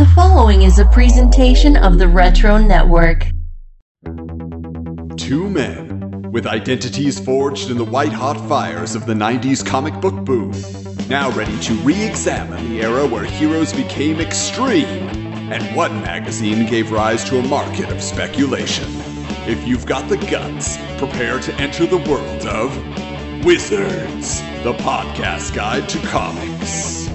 The following is a presentation of the Retro Network. Two men with identities forged in the white hot fires of the 90s comic book boom, now ready to re examine the era where heroes became extreme and what magazine gave rise to a market of speculation. If you've got the guts, prepare to enter the world of Wizards, the podcast guide to comics.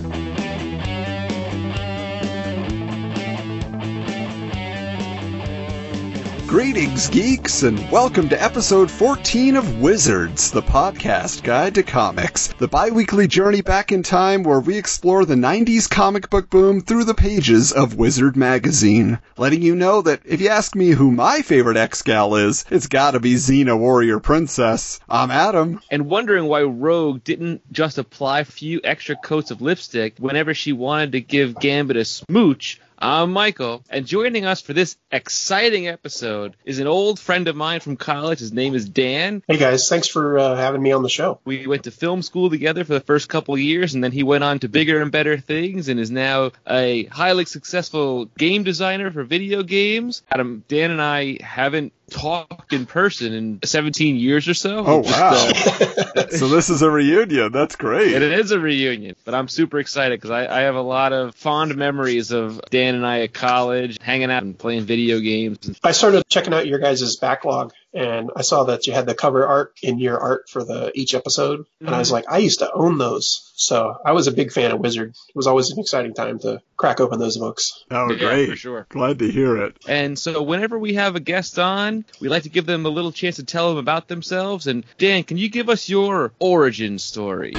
Greetings, geeks, and welcome to episode 14 of Wizards, the podcast guide to comics, the bi weekly journey back in time where we explore the 90s comic book boom through the pages of Wizard magazine. Letting you know that if you ask me who my favorite X Gal is, it's gotta be Xena Warrior Princess. I'm Adam. and wondering why Rogue didn't just apply a few extra coats of lipstick whenever she wanted to give Gambit a smooch. I'm Michael, and joining us for this exciting episode is an old friend of mine from college. His name is Dan. Hey guys, thanks for uh, having me on the show. We went to film school together for the first couple of years, and then he went on to bigger and better things and is now a highly successful game designer for video games. Adam, Dan and I haven't talked in person in 17 years or so. Oh, Just, wow. uh, So this is a reunion. That's great. It is a reunion, but I'm super excited because I, I have a lot of fond memories of Dan and I at college, hanging out and playing video games. I started checking out your guys' backlog and I saw that you had the cover art in your art for the each episode. And I was mm-hmm. like, I used to own those. So I was a big fan of Wizard. It was always an exciting time to crack open those books. Oh, Yeah, great. for sure. Glad to hear it. And so whenever we have a guest on, we like to give them a little chance to tell them about themselves. And Dan, can you give us your origin story?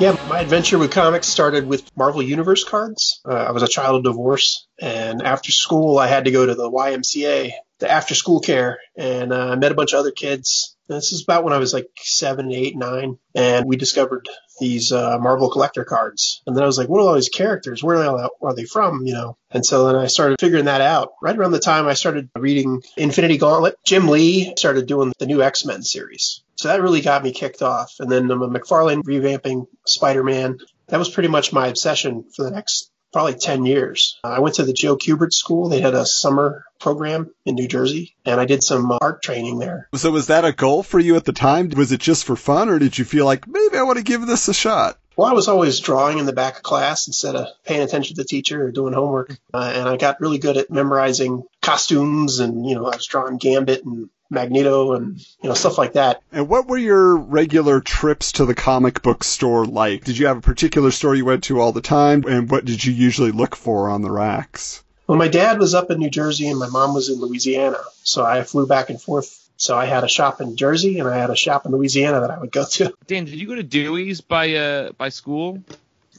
Yeah, my adventure with comics started with Marvel Universe cards. Uh, I was a child of divorce, and after school, I had to go to the YMCA, the after school care, and uh, I met a bunch of other kids. This is about when I was like seven, eight, nine, and we discovered these uh, Marvel collector cards. And then I was like, what are all these characters? Where are they, are they from? You know. And so then I started figuring that out. Right around the time I started reading Infinity Gauntlet, Jim Lee started doing the new X Men series. So that really got me kicked off. And then um, McFarlane revamping Spider Man. That was pretty much my obsession for the next probably 10 years. Uh, I went to the Joe Kubert School. They had a summer program in New Jersey, and I did some art training there. So was that a goal for you at the time? Was it just for fun, or did you feel like maybe I want to give this a shot? Well, I was always drawing in the back of class instead of paying attention to the teacher or doing homework. Uh, and I got really good at memorizing costumes and, you know, I was drawing Gambit and Magneto and, you know, stuff like that. And what were your regular trips to the comic book store like? Did you have a particular store you went to all the time, and what did you usually look for on the racks? Well, my dad was up in New Jersey and my mom was in Louisiana. So I flew back and forth. So I had a shop in Jersey and I had a shop in Louisiana that I would go to. Dan, did you go to Dewey's by uh by school?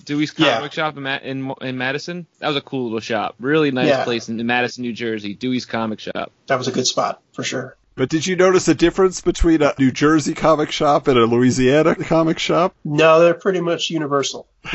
Dewey's Yeah. comic shop in, in in Madison. That was a cool little shop. Really nice Yeah. place in, in Madison, New Jersey. Dewey's comic shop. That was a good spot for sure. But did you notice a difference between a New Jersey comic shop and a Louisiana comic shop? No, they're pretty much universal.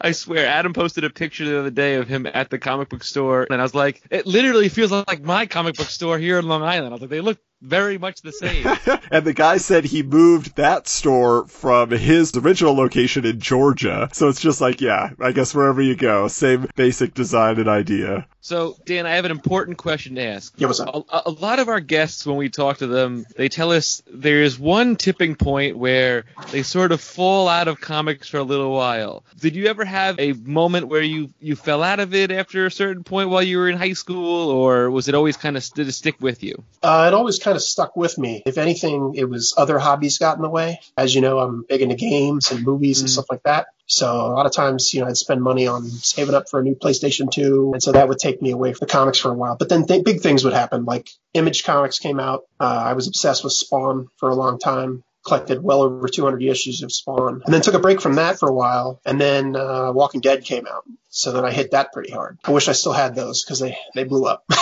I swear, Adam posted a picture the other day of him at the comic book store, and I was like, it literally feels like my comic book store here in Long Island. I was like, they look very much the same. and the guy said he moved that store from his original location in Georgia. So it's just like, yeah, I guess wherever you go, same basic design and idea. So, Dan, I have an important question to ask. Yeah, what's up? A, a lot of our guests, when we talk to them, they tell us there is one tipping point where they sort of fall out of comics for a little while. Did you ever have a moment where you, you fell out of it after a certain point while you were in high school, or was it always kind of did it stick with you? Uh, it always kind of stuck with me. If anything, it was other hobbies got in the way. As you know, I'm big into games and movies and Mm. stuff like that. So a lot of times, you know, I'd spend money on saving up for a new PlayStation 2, and so that would take me away from the comics for a while. But then th- big things would happen, like Image Comics came out. Uh, I was obsessed with Spawn for a long time. Collected well over 200 issues of Spawn, and then took a break from that for a while. And then uh, Walking Dead came out, so then I hit that pretty hard. I wish I still had those because they they blew up.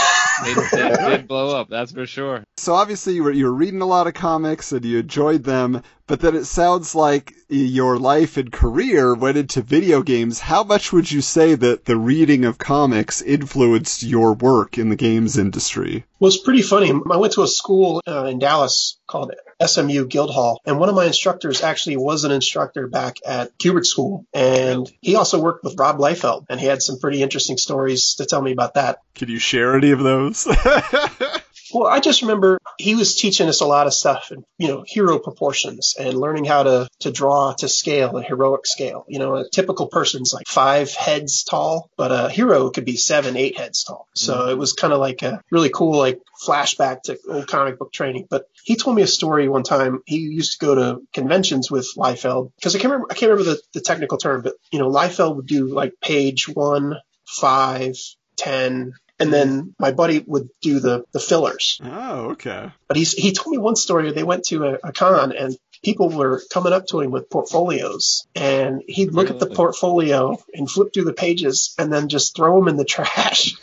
It did, blow up, that's for sure. So obviously you were you were reading a lot of comics and you enjoyed them, but then it sounds like your life and career went into video games. How much would you say that the reading of comics influenced your work in the games industry? Well, it's pretty funny. I went to a school uh, in Dallas called SMU Guildhall, and one of my instructors actually was an instructor back at Kubert School, and he also worked with Rob Liefeld, and he had some pretty interesting stories to tell me about that. Can you share any of those? Well, I just remember he was teaching us a lot of stuff and, you know, hero proportions and learning how to, to draw to scale, a heroic scale. You know, a typical person's like five heads tall, but a hero could be seven, eight heads tall. So mm-hmm. it was kind of like a really cool, like flashback to old comic book training. But he told me a story one time. He used to go to conventions with Liefeld because I can't remember, I can't remember the, the technical term, but, you know, Liefeld would do like page one, five, 10, and then my buddy would do the the fillers. Oh, okay. But he's he told me one story. They went to a, a con and people were coming up to him with portfolios, and he'd look really? at the portfolio and flip through the pages, and then just throw them in the trash.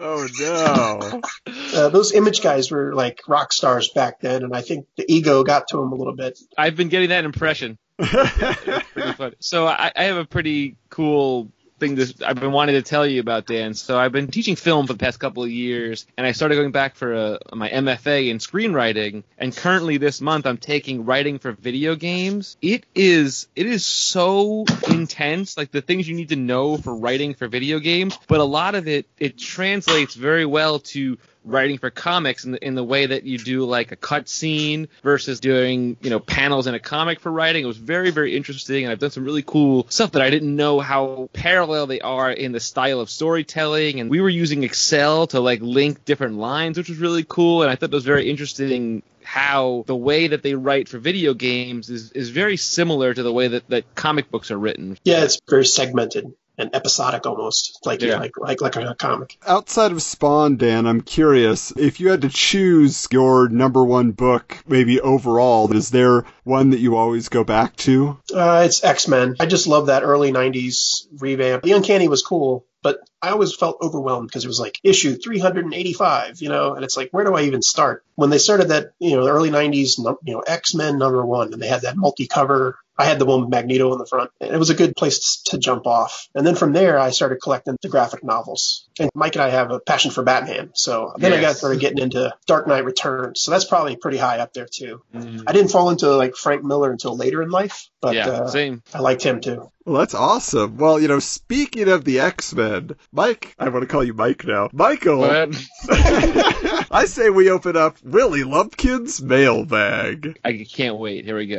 Oh no! uh, those image guys were like rock stars back then, and I think the ego got to him a little bit. I've been getting that impression. so I, I have a pretty cool thing that I've been wanting to tell you about, Dan. So I've been teaching film for the past couple of years, and I started going back for a, uh, my MFA in screenwriting. And currently, this month, I'm taking writing for video games. It is it is so intense, like the things you need to know for writing for video games. But a lot of it it translates very well to writing for comics in the, in the way that you do like a cut scene versus doing you know panels in a comic for writing. It was very very interesting, and I've done some really cool stuff that I didn't know how parallel they are in the style of storytelling. And we were using Excel to like link different lines, which was really cool, and I thought that was very interesting how the way that they write for video games is, is very similar to the way that, that comic books are written. Yeah, it's very segmented and episodic almost, like yeah. like like like a comic. Outside of Spawn, Dan, I'm curious if you had to choose your number one book, maybe overall, is there one that you always go back to? Uh, it's X Men. I just love that early '90s revamp. The Uncanny was cool, but I always felt overwhelmed because it was like issue 385, you know, and it's like, where do I even start? When they started that, you know, the early 90s, you know, X Men number one, and they had that multi cover I had the one with Magneto in the front. And it was a good place to jump off. And then from there, I started collecting the graphic novels. And Mike and I have a passion for Batman. So then yes. I got started getting into Dark Knight Returns. So that's probably pretty high up there too. Mm-hmm. I didn't fall into like Frank Miller until later in life, but yeah, uh, same. I liked him too. Well, that's awesome. Well, you know, speaking of the X Men, Mike, I want to call you Mike now. Michael, I say we open up Willie Lumpkin's mailbag. I can't wait. Here we go.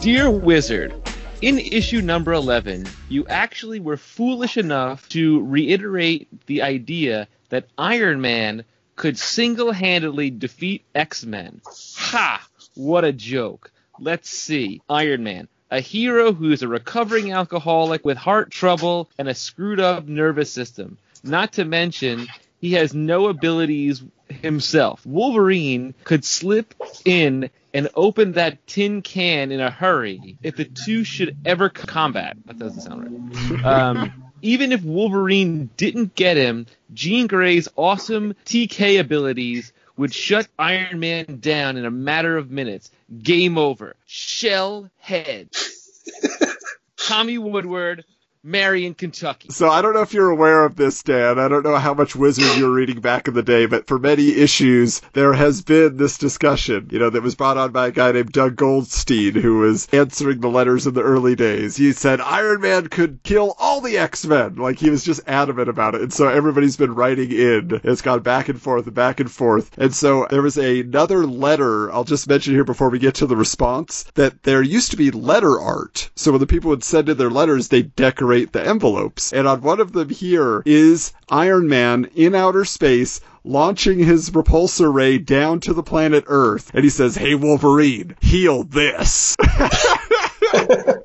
Dear Wizard, in issue number 11, you actually were foolish enough to reiterate the idea that Iron Man could single handedly defeat X Men. Ha! What a joke. Let's see. Iron Man, a hero who is a recovering alcoholic with heart trouble and a screwed up nervous system. Not to mention, he has no abilities himself. Wolverine could slip in and open that tin can in a hurry if the two should ever combat. That doesn't sound right. Um, even if Wolverine didn't get him, Jean Grey's awesome TK abilities would shut Iron Man down in a matter of minutes. Game over. Shell head. Tommy Woodward, Marion, Kentucky. So I don't know if you're aware of this, Dan. I don't know how much Wizard you were reading back in the day, but for many issues, there has been this discussion, you know, that was brought on by a guy named Doug Goldstein, who was answering the letters in the early days. He said Iron Man could kill all the X-Men. Like, he was just adamant about it. And so everybody's been writing in. It's gone back and forth and back and forth. And so there was another letter, I'll just mention here before we get to the response, that there used to be letter art. So when the people would send in their letters, they decorate decorate the envelopes. And on one of them here is Iron Man in outer space launching his repulsor ray down to the planet Earth. And he says, Hey Wolverine, heal this.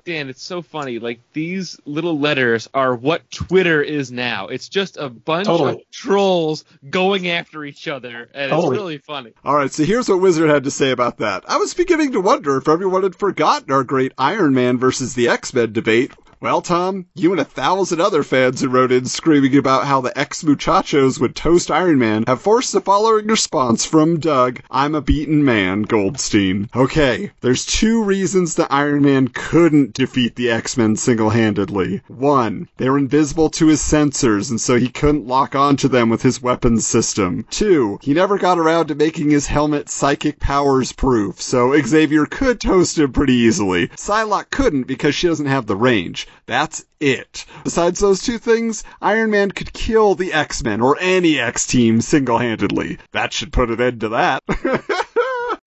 Dan, it's so funny. Like these little letters are what Twitter is now. It's just a bunch Totally. of trolls going after each other, and Totally. it's really funny. All right, so here's what Wizard had to say about that. I was beginning to wonder if everyone had forgotten our great Iron Man versus the X-Men debate. Well, Tom, you and a thousand other fans who wrote in screaming about how the ex-muchachos would toast Iron Man have forced the following response from Doug, I'm a beaten man, Goldstein. Okay, there's two reasons that Iron Man couldn't defeat the X-Men single-handedly. One, they were invisible to his sensors, and so he couldn't lock onto them with his weapons system. Two, he never got around to making his helmet psychic powers proof, so Xavier could toast him pretty easily. Psylocke couldn't because she doesn't have the range. That's it. Besides those two things, Iron Man could kill the X-Men or any X-team single-handedly. That should put an end to that.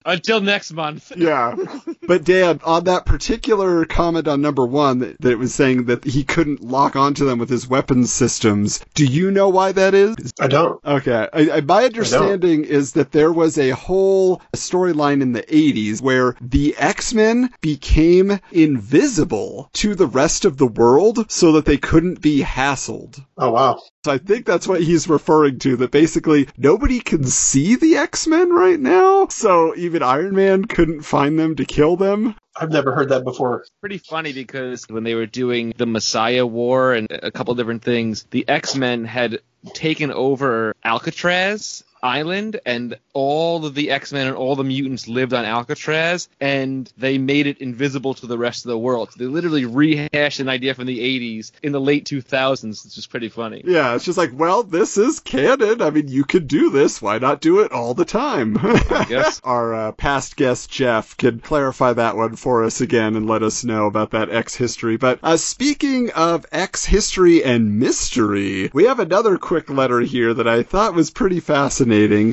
Until next month. Yeah. But Dan, on that particular comment on number one, that, that it was saying that he couldn't lock onto them with his weapons systems, do you know why that is? I don't. Okay. I, I, my understanding is that there was a whole storyline in the 80s where the X-Men became invisible to the rest of the world so that they couldn't be hassled. Oh wow. So I think that's what he's referring to, that basically nobody can see the X-Men right now, so even Iron Man couldn't find them to kill them. I've never heard that before. Pretty funny because when they were doing the Messiah War and a couple different things, the X Men had taken over Alcatraz Island, and all of the X Men and all the mutants lived on Alcatraz, and they made it invisible to the rest of the world. So they literally rehashed an idea from the 80s in the late 2000s, which is pretty funny. Yeah, it's just like, well, this is canon. I mean, you could do this. Why not do it all the time? guess. Our uh, past guest, Jeff, can clarify that one for us again and let us know about that X history. But uh, speaking of X history and mystery, we have another quick letter here that I thought was pretty fascinating.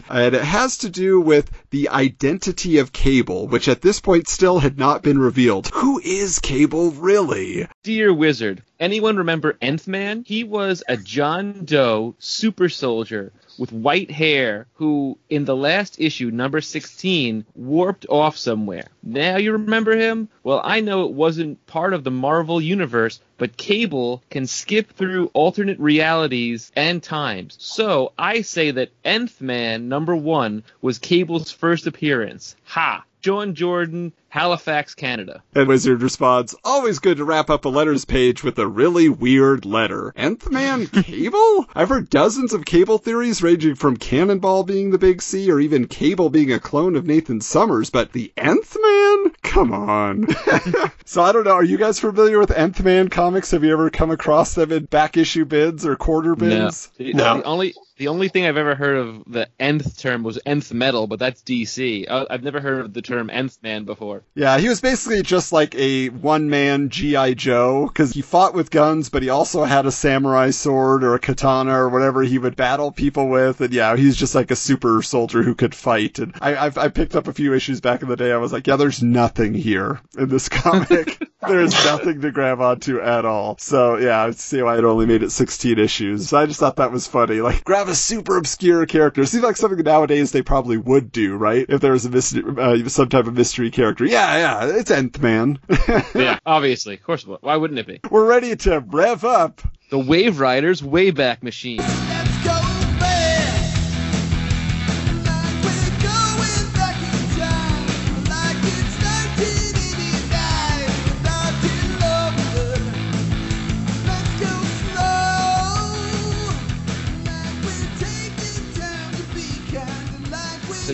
And it has to do with the identity of Cable, which at this point still had not been revealed. Who is Cable really? Dear Wizard, anyone remember Nth Man? He was a John Doe super soldier with white hair who, in the last issue, number 16, warped off somewhere. Now you remember him? Well, I know it wasn't part of the Marvel Universe, but Cable can skip through alternate realities and times. So I say that Nth Man, number one, was Cable's first appearance. Ha! John Jordan, Halifax, Canada. And Wizard responds, always good to wrap up a letters page with a really weird letter. Nth Man Cable? I've heard dozens of Cable theories ranging from Cannonball being the big C or even Cable being a clone of Nathan Summers, but the Nth Man? Come on. so I don't know, are you guys familiar with Nth Man comics? Have you ever come across them in back issue bids or quarter bins? The, No. the only the only thing I've ever heard of the nth term was nth metal, but that's DC. Uh, I've never heard of the term nth man before. Yeah, he was basically just like a one man G.I. Joe, because he fought with guns, but he also had a samurai sword or a katana or whatever he would battle people with. And yeah, he's just like a super soldier who could fight. And I, I've, I picked up a few issues back in the day. I was like, yeah, there's nothing here in this comic. there's nothing to grab onto at all. So yeah, I see why it only made it 16 issues. I just thought that was funny. Like, grab a super obscure character. It Seems like something nowadays they probably would do, right? If there was a mystery, uh, some type of mystery character. Yeah, yeah, it's Nth Man. yeah, obviously, of course. it would. Why wouldn't it be? We're ready to rev up. The Wave Riders Wayback Machine.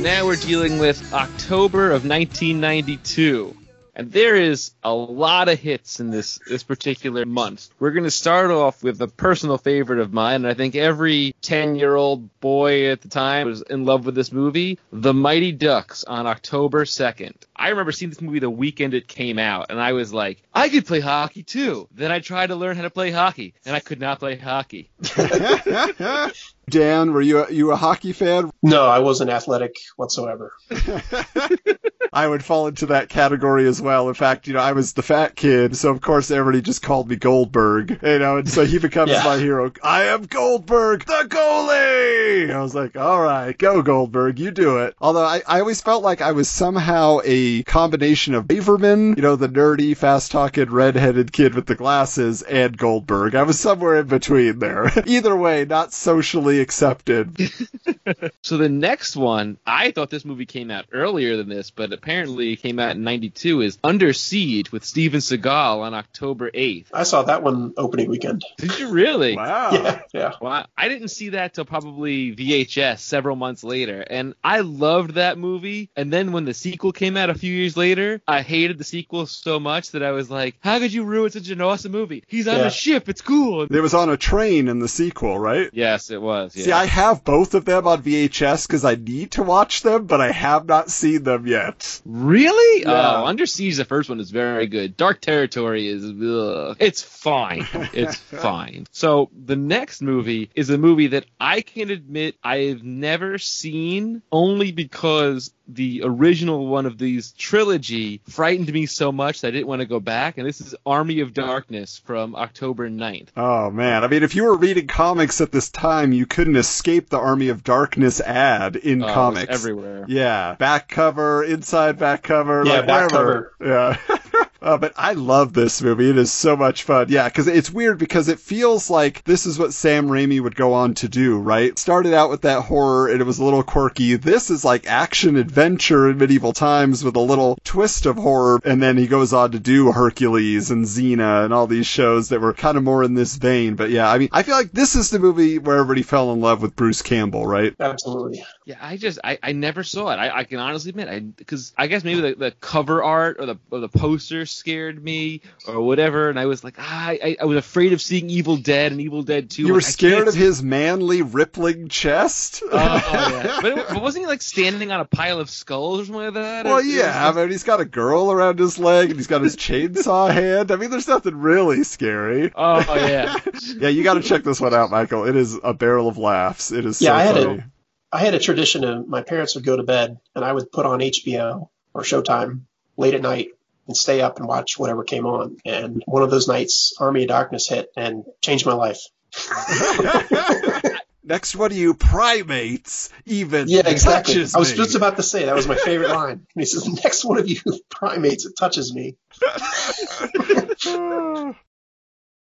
Now we're dealing with October of 1992. And there is a lot of hits in this this particular month. We're going to start off with a personal favorite of mine, and I think every 10-year-old boy at the time was in love with this movie, The Mighty Ducks on October 2nd. I remember seeing this movie the weekend it came out, and I was like, I could play hockey too. Then I tried to learn how to play hockey, and I could not play hockey. Dan, were you a, you a hockey fan? No, I wasn't athletic whatsoever. I would fall into that category as well. In fact, you know, I was the fat kid, so of course everybody just called me Goldberg. You know, and so he becomes Yeah. my hero. I am Goldberg, the goalie. I was like, all right, go Goldberg, you do it. Although I, I always felt like I was somehow a the combination of Braverman, you know, the nerdy, fast-talking, red-headed kid with the glasses, and Goldberg. I was somewhere in between there. Either way, not socially accepted. So the next one, I thought this movie came out earlier than this, but apparently it came out in 92, is Under Siege with Steven Seagal on October 8th. I saw that one opening weekend. Did you really? Wow. Yeah, yeah. Well, I didn't see that till probably VHS several months later, and I loved that movie. And then when the sequel came out a few years later, I hated the sequel so much that I was like, "How could you ruin such an awesome movie? He's on Yeah. a ship, it's cool." It was on a train in the sequel, right? Yes, it was. Yeah. See, I have both of them on VHS because I need to watch them, but I have not seen them yet. Really? Yeah. Oh, Under Siege, the first one is very good. Dark Territory is, ugh. it's fine. It's fine. So the next movie is a movie that I can admit I've never seen, only because the original one of these trilogy frightened me so much that I didn't want to go back. And this is Army of Darkness from October 9th. Oh man, I mean, if you were reading comics at this time, you couldn't escape the Army of Darkness ad in Oh, it was comics. everywhere. Yeah, back cover, inside back cover, Yeah, like back wherever. Yeah. Uh, but I love this movie. It is so much fun. Yeah, because it's weird because it feels like this is what Sam Raimi would go on to do, right? Started out with that horror and it was a little quirky. This is like action adventure in medieval times with a little twist of horror. And then he goes on to do Hercules and Xena and all these shows that were kind of more in this vein. But yeah, I mean, I feel like this is the movie where everybody fell in love with Bruce Campbell, right? Absolutely. Yeah, I just I, I never saw it. I, I can honestly admit I because I guess maybe the, the cover art or the or the poster scared me or whatever, and I was like ah, I I was afraid of seeing Evil Dead and Evil Dead Two. You were Like, scared can't of his manly, rippling chest? Oh, yeah. but, it, but wasn't he like standing on a pile of skulls or something like that? Well, It- it yeah, was- I mean, he's got a girl around his leg and he's got his chainsaw hand. I mean, there's nothing really scary. Oh yeah. Yeah, you got to check this one out, Michael. It is a barrel of laughs. It is Yeah, so I had funny. a I had a tradition of my parents would go to bed and I would put on HBO or Showtime late at night and stay up and watch whatever came on. And one of those nights, Army of Darkness hit and changed my life. Next one of you primates even Yeah, exactly. touches I was me. just about to say that was my favorite line. And he says, "Next one of you primates, it touches me."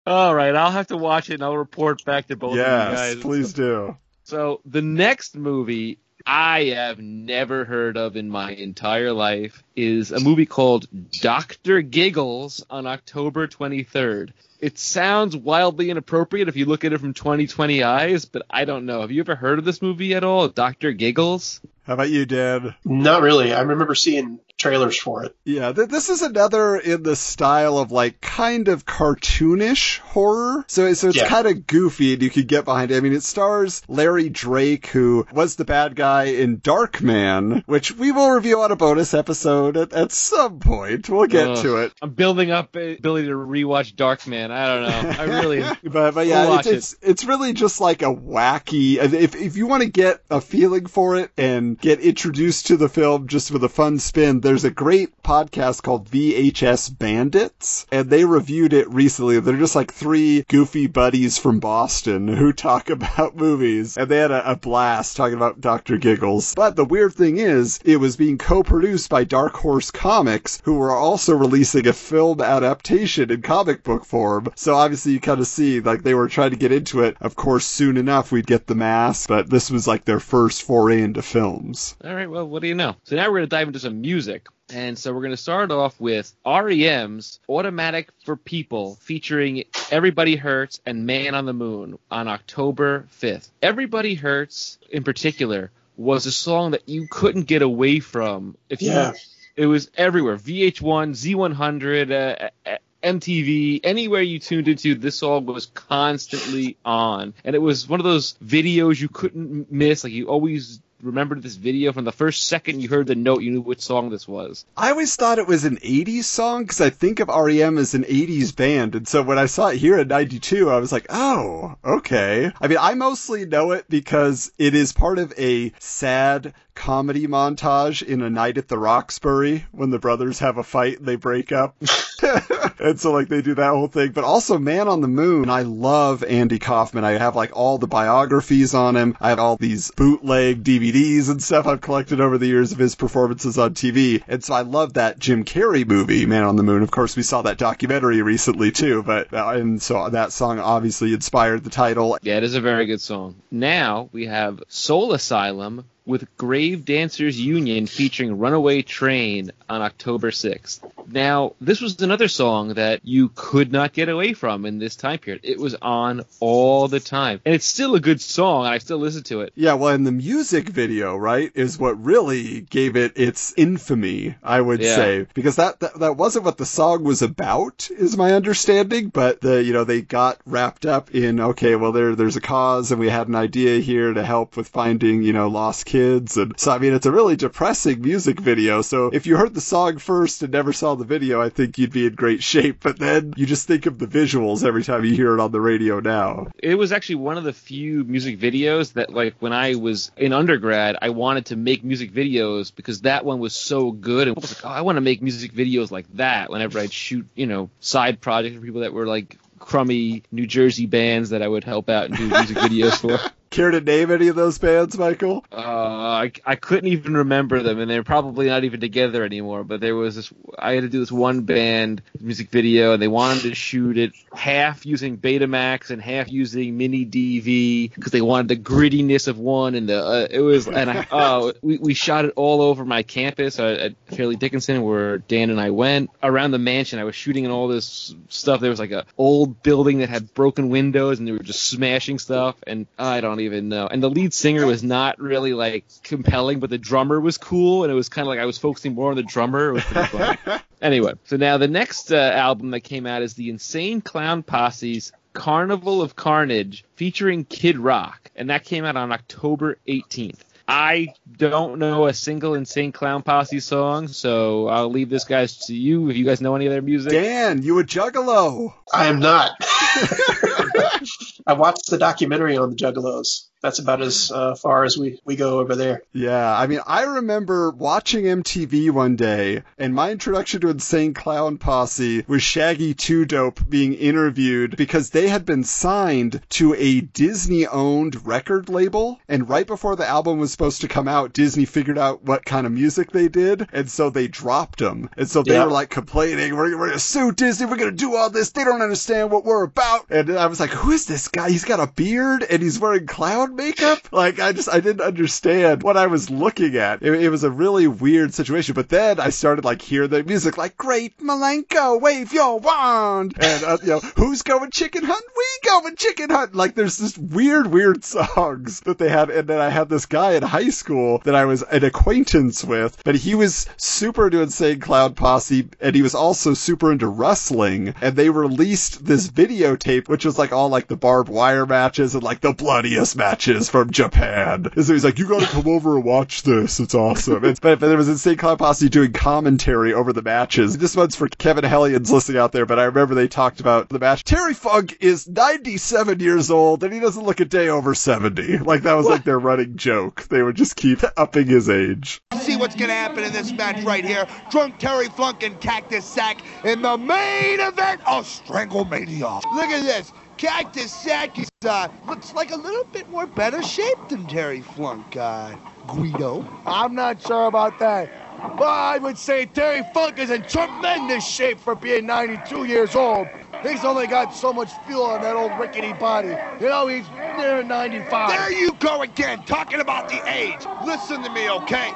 All right, I'll have to watch it and I'll report back to both of you yes, guys. please do. So the next movie I have never heard of in my entire life is a movie called Doctor Giggles on October 23rd. It sounds wildly inappropriate if you look at it from 2020 eyes, but I don't know. Have you ever heard of this movie at all, Doctor Giggles? How about you, Dan? Not really. I remember seeing trailers for it. Yeah, th- this is another in the style of like kind of cartoonish horror. So, so it's Yeah. kind of goofy and you could get behind it. I mean, it stars Larry Drake, who was the bad guy in Darkman, which we will review on a bonus episode at, at some point. We'll get Ugh. to it. I'm building up ability to rewatch Darkman. I don't know. I really. But, but yeah, it's, watch it's it's really just like a wacky. If if you want to get a feeling for it and get introduced to the film just with a fun spin, there's a great podcast called VHS Bandits, and they reviewed it recently. They're just like three goofy buddies from Boston who talk about movies, and they had a, a blast talking about Doctor Giggles. But the weird thing is, it was being co-produced by Dark Horse Comics, who were also releasing a film adaptation in comic book form. So obviously you kind of see like they were trying to get into it. Of course, soon enough we'd get the mask, but this was like their first foray into films. All right, well, what do you know? So now we're going to dive into some music. And so we're going to start off with REM's Automatic for People featuring Everybody Hurts and Man on the Moon on October 5th. Everybody Hurts, in particular, was a song that you couldn't get away from. If you, Yeah. It was everywhere. VH1, Z100, uh, uh, MTV, anywhere you tuned into, this song was constantly on. And it was one of those videos you couldn't miss. Like you always remembered this video from the first second you heard the note, you knew which song this was. I always thought it was an 80s song because I think of REM as an 80s band. And so when I saw it here in 92, I was like, oh, okay. I mean, I mostly know it because it is part of a sad comedy montage in A Night at the Roxbury when the brothers have a fight and they break up. and so like they do that whole thing. But also Man on the Moon. I love Andy Kaufman. I have like all the biographies on him. I have all these bootleg DVDs DVDs and stuff I've collected over the years of his performances on TV. And so I love that Jim Carrey movie, Man on the Moon. Of course, we saw that documentary recently too, but, uh, and so that song obviously inspired the title. Yeah, it is a very good song. Now we have Soul Asylum with Grave Dancers Union featuring Runaway Train on October 6th. Now, this was another song that you could not get away from in this time period. It was on all the time. And it's still a good song, and I still listen to it. Yeah, well, and the music video, right, is what really gave it its infamy, I would Yeah. say, because that, that that wasn't what the song was about, is my understanding. But the you know they got wrapped up in okay, well there there's a cause, and we had an idea here to help with finding you know lost kids, and so I mean it's a really depressing music video. So if you heard the song first and never saw the video, I think you'd be in great shape. But then you just think of the visuals every time you hear it on the radio now. It was actually one of the few music videos that, like, when I was in undergrad, I wanted to make music videos because that one was so good. And I was like, oh, I want to make music videos like that whenever I'd shoot, you know, side projects for people that were like crummy New Jersey bands that I would help out and do music videos for. Care to name any of those bands, Michael? Uh, I, I couldn't even remember them, and they're probably not even together anymore. But there was this, I had to do this one band music video, and they wanted to shoot it half using Betamax and half using Mini DV because they wanted the grittiness of one, and the uh, it was, and I, oh, we we shot it all over my campus uh, at Fairleigh Dickinson, where Dan and I went around the mansion. I was shooting in all this stuff. There was like a old building that had broken windows, and they were just smashing stuff, and I don't even know. And the lead singer was not really like compelling, but the drummer was cool, and it was kind of like I was focusing more on the drummer. It was pretty anyway, so now the next uh, album that came out is the Insane Clown Posse's Carnival of Carnage featuring Kid Rock, and that came out on October 18th. I don't know a single Insane Clown Posse song, so I'll leave this guys to you if you guys know any of their music. Dan, you a juggalo? I am not. I watched the documentary on the Juggalos. That's about as uh, far as we, we go over there. Yeah, I mean, I remember watching MTV one day, and my introduction to Insane Clown Posse was Shaggy Two Dope being interviewed because they had been signed to a Disney owned record label, and right before the album was supposed to come out, Disney figured out what kind of music they did, and so they dropped them. And so they Yeah. were like complaining, we're, we're gonna sue Disney, we're gonna do all this, they don't understand what we're about. And I was like, who is this guy? He's got a beard and he's wearing clown makeup? Like, I just, I didn't understand what I was looking at. It, it was a really weird situation. But then I started like hear the music like, Great Milenko, wave your wand. And, uh, you know, who's going chicken hunt? We going chicken hunt. Like, there's this weird, weird songs that they had. And then I had this guy in high school that I was an acquaintance with, but he was super into Insane Clown Posse and he was also super into wrestling. And they released this videotape, which was like all like the barbed wire matches and like the bloodiest matches from Japan. And so he's like, you gotta come over and watch this. It's awesome. It's, but, but there was Insane Clown Posse doing commentary over the matches. This one's for Kevin Hellions listening out there, but I remember they talked about the match. Terry Funk is 97 years old and he doesn't look a day over 70. Like that was like their running joke. They would just keep upping his age. See what's gonna happen in this match right here. Drunk Terry Funk and Cactus Sack in the main event of Stranglemania. Look at this. Cactus Sack is, uh, looks like a little bit more better shape than Terry Funk, uh, Guido. I'm not sure about that. But I would say Terry Funk is in tremendous shape for being 92 years old. He's only got so much fuel on that old rickety body. You know, he's near 95. There you go again, talking about the age. Listen to me, okay?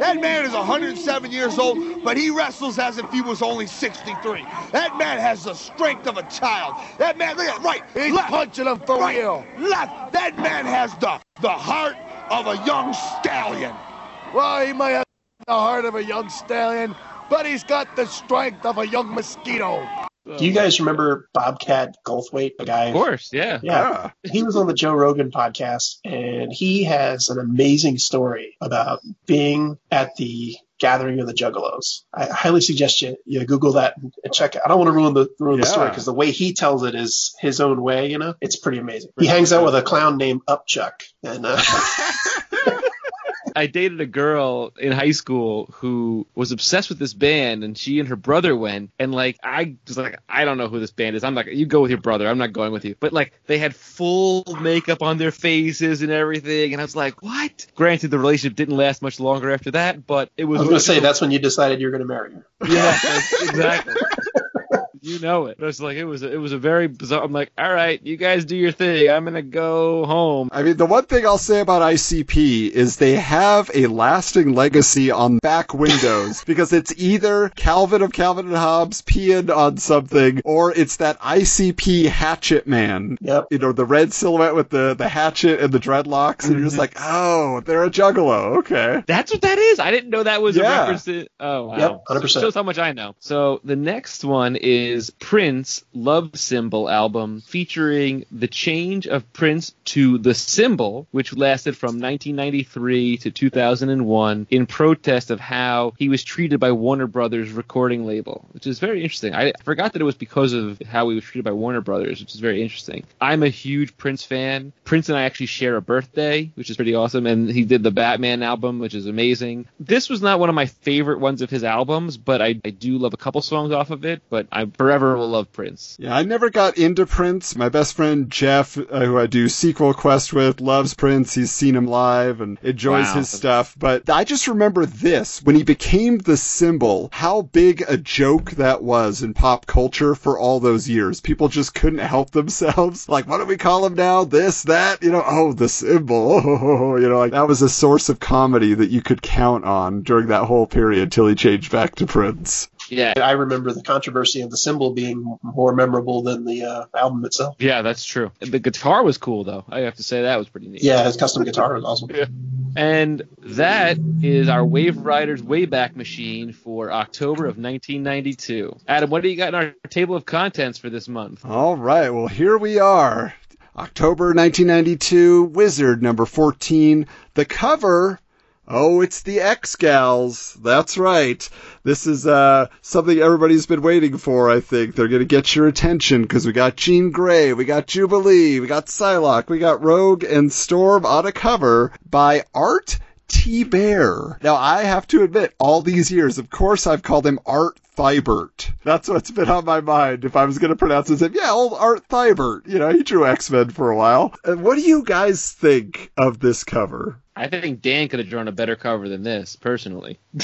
That man is 107 years old, but he wrestles as if he was only 63. That man has the strength of a child. That man, look at right. He's left, punching him for right, real. Left. That man has the the heart of a young stallion. Well, he might have the heart of a young stallion, but he's got the strength of a young mosquito. Do you guys remember Bobcat Goldthwait, the guy? Of course, yeah. Yeah. He was on the Joe Rogan podcast, and he has an amazing story about being at the gathering of the Juggalos. I highly suggest you, you Google that and check it. I don't want to ruin the ruin the story because the way he tells it is his own way. You know, it's pretty amazing. He hangs out with a clown named Upchuck, and uh, I dated a girl in high school who was obsessed with this band, and she and her brother went, and like I was like, I don't know who this band is. I'm like, you go with your brother. I'm not going with you. But like they had full makeup on their faces and everything, and I was like, what? Granted, the relationship didn't last much longer after that, but it was. I was going to say that's when you decided you're going to marry her. Yeah, exactly. you know it. But it's like it was it was a very bizarre. I'm like, all right, you guys do your thing. I'm gonna go home. I mean, the one thing I'll say about ICP is they have a lasting legacy on back windows because it's either Calvin of Calvin and Hobbes peeing on something or it's that ICP hatchet man. Yep. You know, the red silhouette with the, the hatchet and the dreadlocks, and you're just mm-hmm. like, oh, they're a juggalo. Okay. That's what that is. I didn't know that was a Yeah. reference to. Oh wow. Yep, 100%. Shows how much I know. So the next one is Prince Love Symbol album featuring the change of Prince to the symbol, which lasted from 1993 to 2001 in protest of how he was treated by Warner Brothers recording label, which is very interesting. I forgot that it was because of how he was treated by Warner Brothers, which is very interesting. I'm a huge Prince fan. Prince and I actually share a birthday, which is pretty awesome, and he did the Batman album, which is amazing. This was not one of my favorite ones of his albums, but I, I do love a couple songs off of it, but I forever will love Prince. Yeah, I never got into Prince. My best friend Jeff, uh, who I do sequel quest with, loves Prince. He's seen him live and enjoys Wow. his stuff. But I just remember this when he became the symbol, how big a joke that was in pop culture for all those years. People just couldn't help themselves. Like, what do we call him now? This, that, you know, oh, the symbol. Oh, you know, like that was a source of comedy that you could count on during that whole period till he changed back to Prince. Yeah. I remember the controversy of the symbol being more memorable than the uh, album itself. Yeah, that's true. The guitar was cool though. I have to say that was pretty neat. Yeah, his custom guitar was awesome. Yeah. And that is our Wave Riders Wayback Machine for October of 1992. Adam, what do you got in our table of contents for this month? All right, well, here we are. October 1992, Wizard number 14. The cover. Oh, it's the X Gals. That's right. This is uh, something everybody's been waiting for, I think. They're going to get your attention because we got Jean Grey, we got Jubilee, we got Psylocke, we got Rogue and Storm on a cover by Art Thibert. Now, I have to admit, all these years, of course, I've called him Art Thibert. That's what's been on my mind. If I was going to pronounce his name, yeah, old Art Thibert. You know, he drew X Men for a while. And what do you guys think of this cover? I think Dan could have drawn a better cover than this, personally.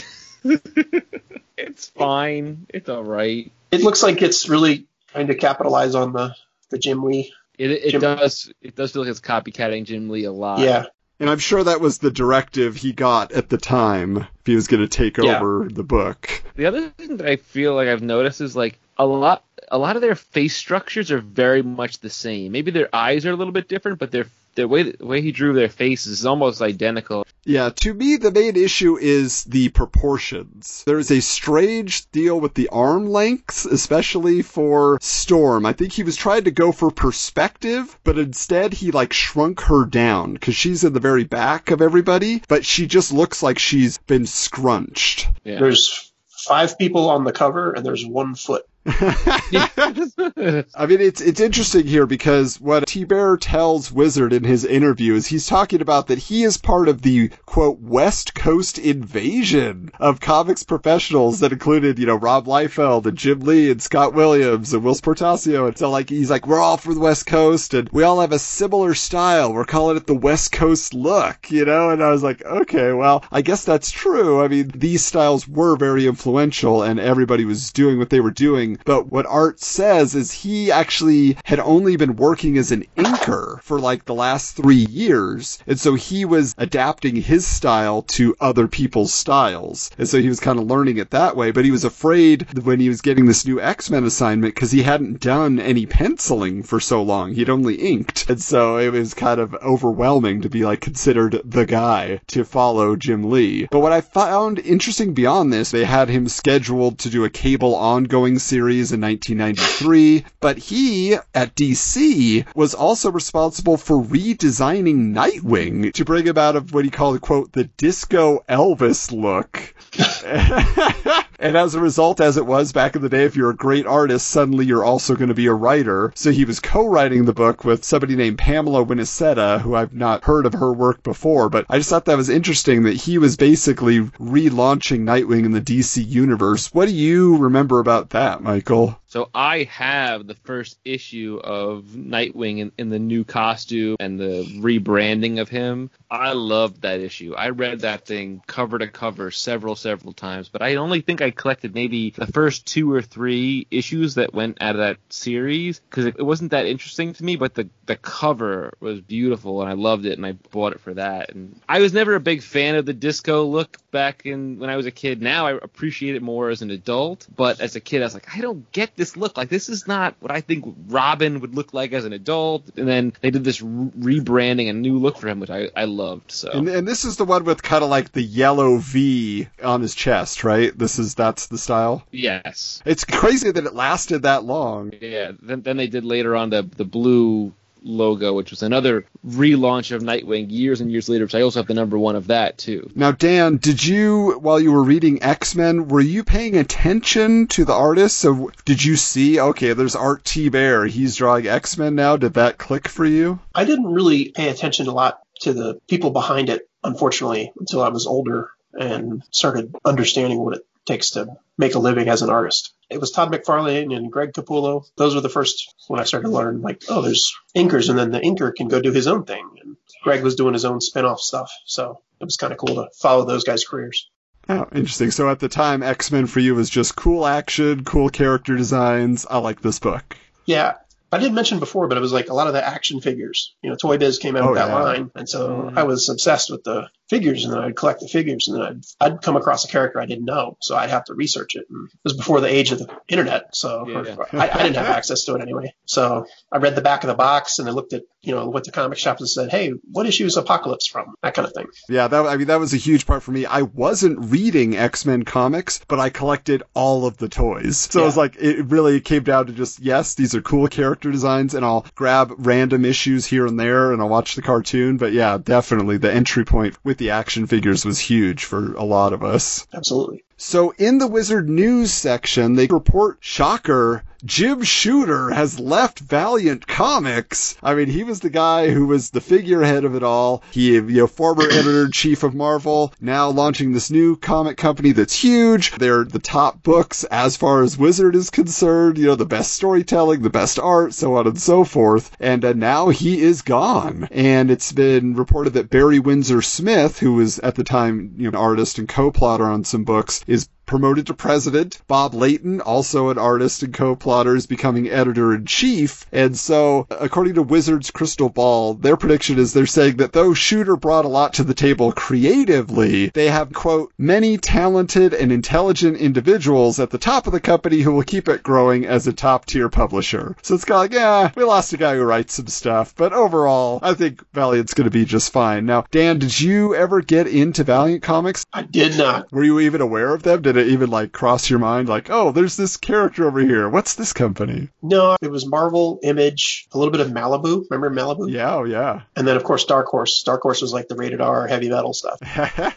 it's fine. It's all right. It looks like it's really trying to capitalize on the, the Jim Lee. It, it Jim- does. It does feel like it's copycatting Jim Lee a lot. Yeah. And I'm sure that was the directive he got at the time if he was going to take Yeah. over the book. The other thing that I feel like I've noticed is like a lot a lot of their face structures are very much the same. Maybe their eyes are a little bit different, but their the way the way he drew their faces is almost identical. Yeah, to me, the main issue is the proportions. There's a strange deal with the arm lengths, especially for Storm. I think he was trying to go for perspective, but instead he like shrunk her down because she's in the very back of everybody, but she just looks like she's been scrunched. Yeah. There's five people on the cover and there's one foot. I mean, it's it's interesting here because what Thibert tells Wizard in his interview is he's talking about that he is part of the quote West Coast invasion of comics professionals that included you know Rob Liefeld and Jim Lee and Scott Williams and Whilce Portacio and so like he's like we're all from the West Coast and we all have a similar style. We're calling it the West Coast look, you know. And I was like, okay, well, I guess that's true. I mean, these styles were very influential and everybody was doing what they were doing. But what Art says is he actually had only been working as an inker for like the last three years. And so he was adapting his style to other people's styles. And so he was kind of learning it that way. But he was afraid when he was getting this new X-Men assignment because he hadn't done any penciling for so long. He'd only inked. And so it was kind of overwhelming to be like considered the guy to follow Jim Lee. But what I found interesting beyond this, they had him scheduled to do a cable ongoing series in 1993, but he at DC was also responsible for redesigning Nightwing to bring about what he called, quote, the disco Elvis look. and as a result, as it was back in the day, if you're a great artist, suddenly you're also going to be a writer. So he was co-writing the book with somebody named Pamela Winicetta, who I've not heard of her work before, but I just thought that was interesting that he was basically relaunching Nightwing in the DC universe. What do you remember about that, Michael? So I have the first issue of Nightwing in, in, the new costume and the rebranding of him. I loved that issue. I read that thing cover to cover several, several times, but I only think I collected maybe the first two or three issues that went out of that series because it, it wasn't that interesting to me, but the, the cover was beautiful and I loved it and I bought it for that. And I was never a big fan of the disco look back in when I was a kid. Now I appreciate it more as an adult, but as a kid I was like, I don't get this look. Like this is not what I think Robin would look like as an adult. And then they did this re- rebranding, a new look for him, which I, I loved. So and, and this is the one with kind of like the yellow V on his chest, right? This is that's the style. Yes. It's crazy that it lasted that long. Yeah. Then then they did later on the the blue logo, which was another relaunch of Nightwing years and years later, which I also have the number one of that too. Now, Dan, did you, while you were reading X Men, were you paying attention to the artist? So did you see, okay, there's Art Thibert, he's drawing X Men now? Did that click for you? I didn't really pay attention a lot to the people behind it, unfortunately, until I was older and started understanding what it takes to make a living as an artist. It was Todd McFarlane and Greg Capullo. Those were the first when I started to learn, like, oh, there's inkers, and then the inker can go do his own thing. And Greg was doing his own spin off stuff. So it was kind of cool to follow those guys' careers. Oh, interesting. So at the time, X Men for you was just cool action, cool character designs. I like this book. Yeah, I didn't mention before, but it was like a lot of the action figures. You know, Toy Biz came out Oh, with that yeah. line, and so mm. I was obsessed with the figures, and then I'd collect the figures, and then I'd I'd come across a character I didn't know, so I'd have to research it. And it was before the age of the internet, so Yeah. I, I didn't have access to it anyway. So I read the back of the box, and I looked at you know went to comic shops and said, hey, what issue is Apocalypse from? That kind of thing. Yeah, that I mean that was a huge part for me. I wasn't reading X Men comics, but I collected all of the toys. So it was like it really came down to just yes, these are cool character designs, and I'll grab random issues here and there, and I'll watch the cartoon. But yeah, definitely the entry point with the action figures was huge for a lot of us. Absolutely. So in the Wizard News section, they report shocker. Jim Shooter has left Valiant Comics. I mean, he was the guy who was the figurehead of it all. He, you know, former editor in chief of Marvel, now launching this new comic company that's huge. They're the top books as far as Wizard is concerned. You know, the best storytelling, the best art, so on and so forth. And uh, now he is gone. And it's been reported that Barry Windsor Smith, who was at the time, you know, an artist and co-plotter on some books, is promoted to president. Bob Layton, also an artist and co-plotter, is becoming editor in chief. And so, according to Wizards Crystal Ball, their prediction is they're saying that though Shooter brought a lot to the table creatively, they have, quote, many talented and intelligent individuals at the top of the company who will keep it growing as a top tier publisher. So it's kind of like, yeah, we lost a guy who writes some stuff, but overall, I think Valiant's going to be just fine. Now, Dan, did you ever get into Valiant Comics? I did not. Were you even aware of them? Did it even like cross your mind like, oh, there's this character over here. What's this company? No, it was Marvel, Image, a little bit of Malibu. Remember Malibu? Yeah, oh yeah. And then of course Dark Horse. Dark Horse was like the rated R heavy metal stuff.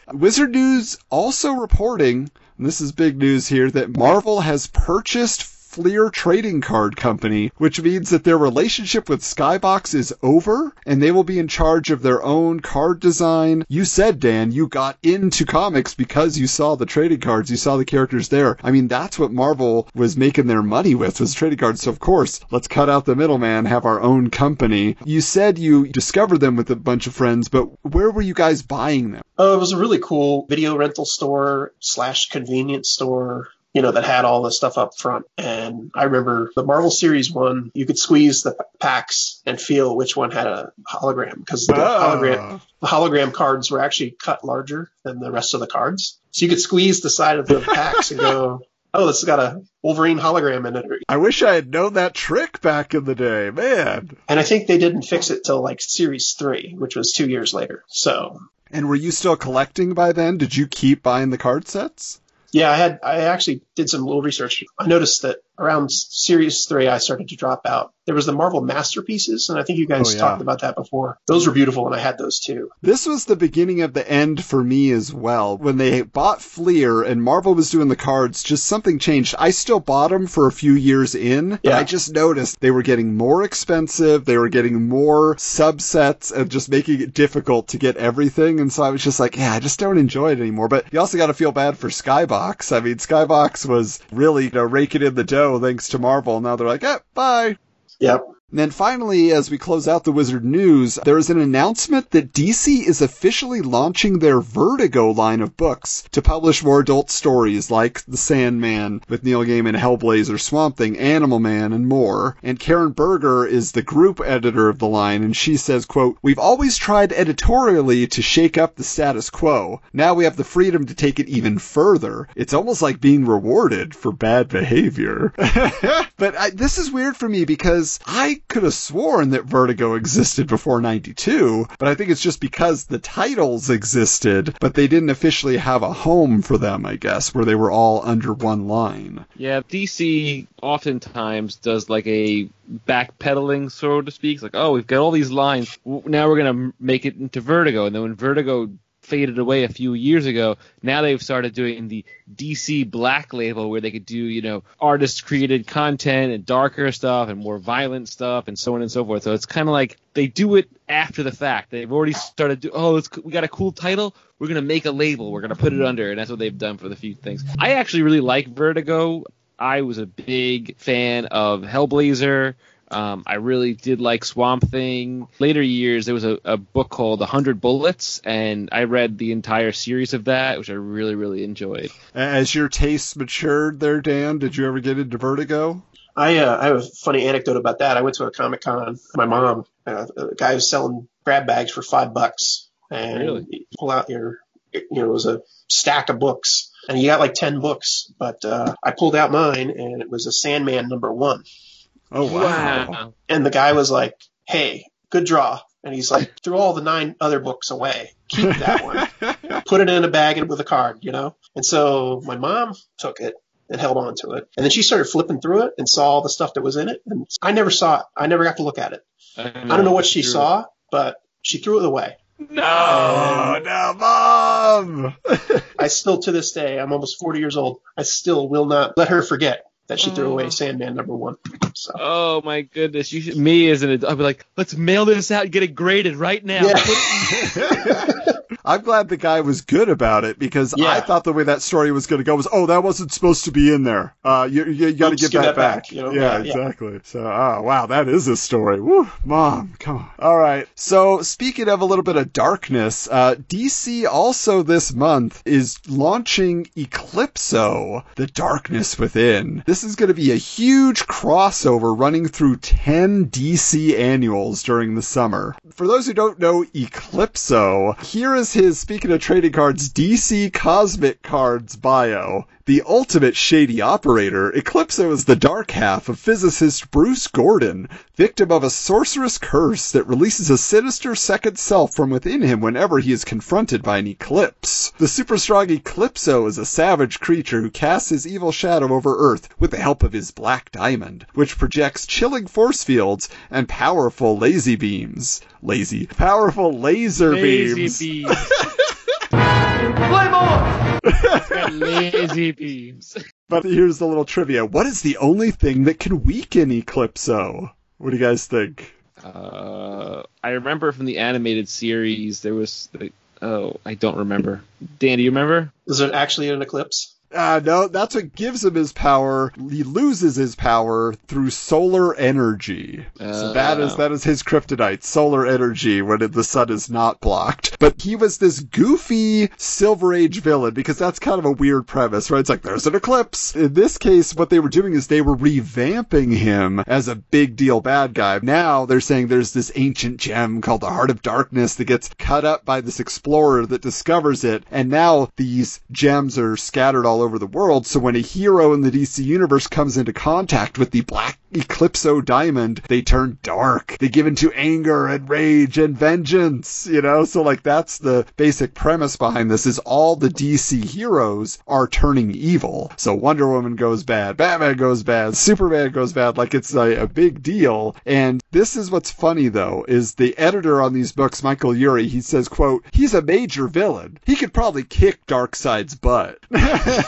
Wizard News also reporting, and this is big news here, that Marvel has purchased Fleer Trading Card Company, which means that their relationship with Skybox is over and they will be in charge of their own card design. You said, Dan, you got into comics because you saw the trading cards, you saw the characters there. I mean, that's what Marvel was making their money with, was trading cards. So of course, let's cut out the middleman, have our own company. You said you discovered them with a bunch of friends, but where were you guys buying them? Oh, it was a really cool video rental store slash convenience store, you know, that had all the stuff up front. And I remember the Marvel Series one, you could squeeze the packs and feel which one had a hologram because the ah. hologram the hologram cards were actually cut larger than the rest of the cards. So you could squeeze the side of the packs and go, oh, this has got a Wolverine hologram in it. I wish I had known that trick back in the day, man. And I think they didn't fix it till like Series 3, which was two years later. So And were you still collecting by then? Did you keep buying the card sets? Yeah, I had I actually did some little research. I noticed that around Series 3, I started to drop out. There was the Marvel Masterpieces, and I think you guys Oh, yeah. talked about that before. Those were beautiful, and I had those too. This was the beginning of the end for me as well. When they bought Fleer and Marvel was doing the cards, just something changed. I still bought them for a few years in, but Yeah. I just noticed they were getting more expensive. They were getting more subsets and just making it difficult to get everything. And so I was just like, yeah, I just don't enjoy it anymore. But you also got to feel bad for Skybox. I mean, Skybox was really, you know, raking in the dough thanks to Marvel. Now they're like, eh, bye. Yep. And then finally, as we close out the Wizard news, there is an announcement that DC is officially launching their Vertigo line of books to publish more adult stories like The Sandman with Neil Gaiman, Hellblazer, Swamp Thing, Animal Man, and more. And Karen Berger is the group editor of the line, and she says, quote, We've always tried editorially to shake up the status quo. Now we have the freedom to take it even further. It's almost like being rewarded for bad behavior. but I, this is weird for me because I could have sworn that Vertigo existed before 92, but I think it's just because the titles existed, but they didn't officially have a home for them, I guess, where they were all under one line. Yeah, DC oftentimes does like a backpedaling, so to speak. It's like, oh, we've got all these lines. Now we're going to make it into Vertigo. And then when Vertigo faded away a few years ago, now they've started doing the DC Black label where they could do, you know, artist created content and darker stuff and more violent stuff and so on and so forth. So it's kind of like they do it after the fact. They've already started do oh, we got a cool title. We're going to make a label. We're going to put it under. And that's what they've done for the few things. I actually really like Vertigo. I was a big fan of Hellblazer. Um, I really did like Swamp Thing. Later years, there was a, a book called A Hundred Bullets, and I read the entire series of that, which I really, really enjoyed. As your tastes matured there, Dan, did you ever get into Vertigo? I uh, I have a funny anecdote about that. I went to a comic con. My mom, uh, a guy was selling grab bags for five bucks, and Really? you pull out your, you know, it was a stack of books, and you got like ten books. But uh, I pulled out mine, and it was a Sandman number one, Oh, wow. and the guy was like, "Hey, good draw," and he's like, threw all the nine other books away, keep that one. put it in a bag and with a card, you know? And so my mom took it and held on to it. And then she started flipping through it and saw all the stuff that was in it. And I never saw it. I never got to look at it. I don't know what she saw, but she threw it away. Oh, no, Mom! I still, to this day, I'm almost 40 years old. I still will not let her forget that she threw away oh. Sandman number one. So. Oh my goodness! You should, me as an adult, I'd be like, let's mail this out and get it graded right now. Yeah. I'm glad the guy was good about it because Yeah. I thought the way that story was going to go was, oh, that wasn't supposed to be in there. Uh, you, you got to give give that, that back. back, you know? Yeah, Yeah, exactly. So, oh, wow, that is a story. Woo, mom, come on. All right. So, speaking of a little bit of darkness, uh, DC also this month is launching Eclipso, The Darkness Within. This is going to be a huge crossover running through 10 DC annuals during the summer. For those who don't know Eclipso, here is his, speaking of trading cards, DC Cosmic Cards bio. The ultimate shady operator, Eclipso is the dark half of physicist Bruce Gordon, victim of a sorcerous curse that releases a sinister second self from within him whenever he is confronted by an eclipse. The super strong Eclipso is a savage creature who casts his evil shadow over Earth with the help of his black diamond, which projects chilling force fields and powerful lazy beams. Lazy. Powerful laser Lazy beams. beams. It's got lazy beams. But here's the little trivia. What is the only thing that can weaken Eclipso? What do you guys think? Uh, I remember from the animated series there was. Like, oh, I don't remember. Dan, do you remember? Is it actually an eclipse? Uh, no, that's what gives him his power. He loses his power through solar energy. so that is that is his kryptonite, solar energy, when it, the sun is not blocked. But he was this goofy Silver Age villain because that's kind of a weird premise, right? It's like there's an eclipse. In this case, what they were doing is they were revamping him as a big deal bad guy. Now they're saying there's this ancient gem called the Heart of Darkness that gets cut up by this explorer that discovers it, and now these gems are scattered all over the world. So when a hero in the DC universe comes into contact with the black Eclipso diamond, they turn dark. They give into anger and rage and vengeance, you know? So like that's the basic premise behind this is all the DC heroes are turning evil. So Wonder Woman goes bad, Batman goes bad, Superman goes bad, like it's a, a big deal. And this is what's funny though, is the editor on these books, Michael Urie, he says, quote, he's a major villain. He could probably kick Darkseid's butt.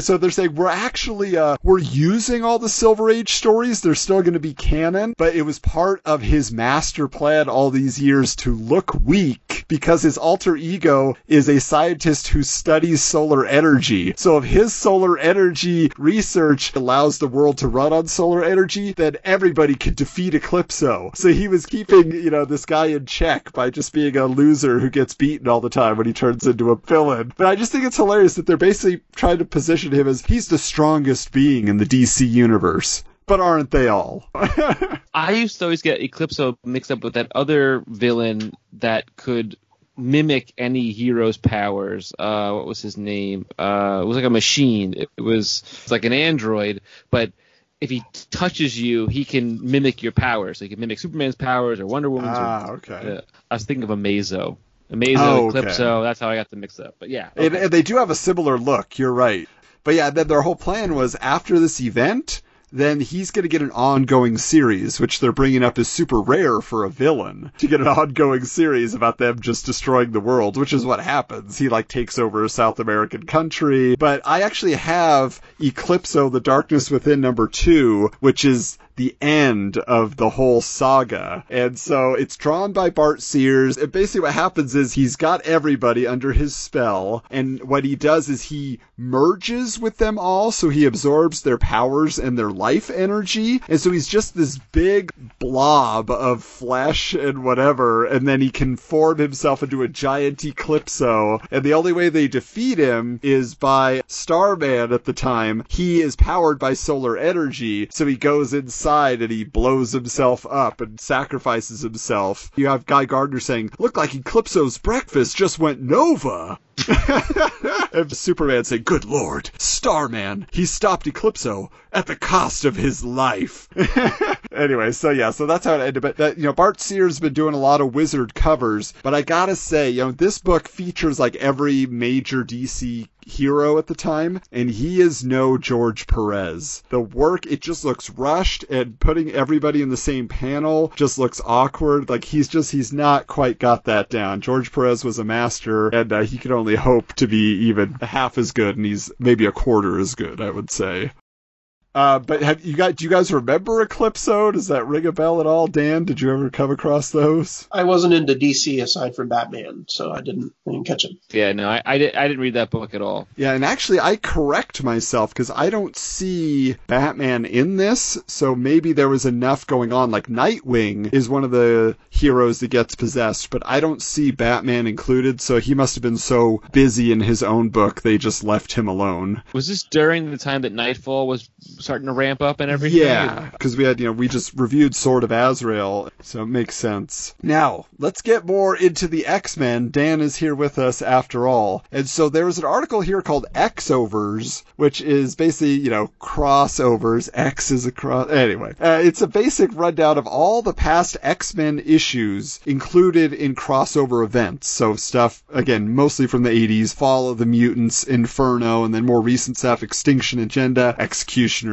so they're saying we're actually uh, we're using all the Silver Age stories. They're still going to be canon, but it was part of his master plan all these years to look weak because his alter ego is a scientist who studies solar energy. So if his solar energy research allows the world to run on solar energy, then everybody could defeat Eclipso. So he was keeping, you know, this guy in check by just being a loser who gets beaten all the time when he turns into a villain. But I just think it's hilarious that they're basically trying to position him as he's the strongest being in the DC universe. But aren't they all? I used to always get Eclipso mixed up with that other villain that could mimic any hero's powers. Uh, what was his name? Uh, it was like a machine. It, it was it's like an android, but if he touches you, he can mimic your powers. So he can mimic Superman's powers or Wonder Woman's. ah, or, okay. uh, I was thinking of Amazo. Amazo, Oh, okay. Eclipso. That's how I got them mixed up. But yeah, And, okay. and they do have a similar look. You're right. But yeah, then their whole plan was after this event, then he's going to get an ongoing series, which they're bringing up as super rare for a villain to get an ongoing series about them just destroying the world, which is what happens. He like takes over a South American country. But I actually have Eclipso, The Darkness Within number two, which is the end of the whole saga. And so it's drawn by Bart Sears. And basically what happens is he's got everybody under his spell. And what he does is he merges with them all. So he absorbs their powers and their life energy. And so he's just this big blob of flesh and whatever. And then he can form himself into a giant Eclipso. And the only way they defeat him is by Starman at the time. He is powered by solar energy. So he goes inside and he blows himself up and sacrifices himself. You have Guy Gardner saying, look like Eclipso's breakfast just went nova. and Superman saying, Good Lord, Starman, he stopped Eclipso at the cost of his life. anyway, so yeah, so that's how it ended. But that, you know, Bart Sears been doing a lot of wizard covers, but I gotta say, you know, this book features like every major DC hero at the time, and he is no George Perez. The work, it just looks rushed, and putting everybody in the same panel just looks awkward. Like he's just, he's not quite got that down. George Perez was a master, and uh, he could only hope to be even half as good, and he's maybe a quarter as good, I would say. Uh, but have you got? Do you guys remember Eclipso? Does that ring a bell at all, Dan? Did you ever come across those? I wasn't into DC aside from Batman, so I didn't, I didn't catch it. yeah, no, I, I, did, I didn't read that book at all. Yeah, and actually, I correct myself because I don't see Batman in this, so maybe there was enough going on. Like, Nightwing is one of the heroes that gets possessed, but I don't see Batman included, so he must have been so busy in his own book, they just left him alone. Was this during the time that Nightfall was starting to ramp up and everything? Yeah, because we had, you know, we just reviewed Sword of Azrael, so it makes sense. Now, let's get more into the X-Men. Dan is here with us after all. And so there was an article here called X-Overs, which is basically, you know, crossovers. X is a cross. Anyway, uh, it's a basic rundown of all the past X-Men issues included in crossover events. So stuff, again, mostly from the 80s, Fall of the Mutants, Inferno, and then more recent stuff, X-Tinction Agenda,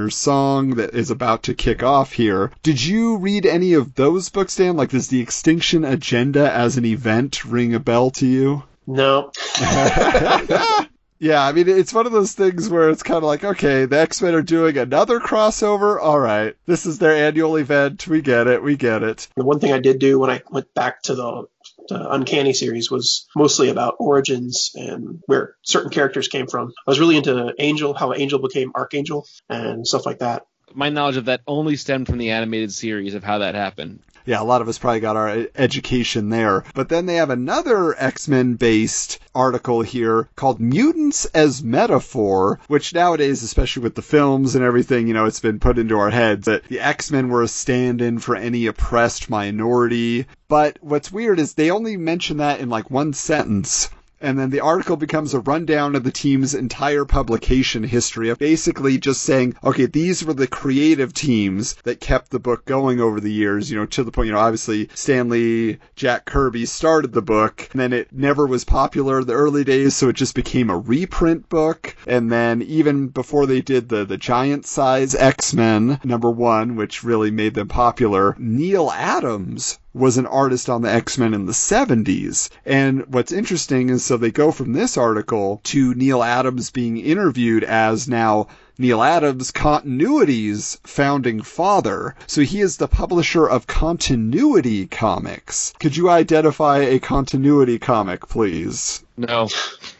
Song that is about to kick off here. Did you read any of those books, Dan? Like, does the X-Tinction Agenda as an event ring a bell to you? No, Yeah, I mean, it's one of those things where it's kind of like, okay, the X Men are doing another crossover. All right, this is their annual event. We get it. We get it. the one thing I did do when I went back to the, the Uncanny series was mostly about origins and where certain characters came from. I was really into Angel, how Angel became Archangel, and stuff like that. My knowledge of that only stemmed from the animated series of how that happened. Yeah, a lot of us probably got our education there. But then they have another X Men based article here called Mutants as Metaphor, which nowadays, especially with the films and everything, you know, it's been put into our heads that the X Men were a stand in for any oppressed minority. But what's weird is they only mention that in like one sentence. And then the article becomes a rundown of the team's entire publication history of basically just saying, okay, these were the creative teams that kept the book going over the years, you know, to the point, you know, obviously Stan Lee, Jack Kirby started the book, and then it never was popular in the early days, so it just became a reprint book, and then even before they did the, the giant size X-Men number one, which really made them popular, Neal Adams was an artist on the X-Men in the 70s. And what's interesting is so they go from this article to Neal Adams being interviewed as now Neal Adams, Continuity's founding father. So he is the publisher of Continuity Comics. Could you identify a Continuity comic, please? No,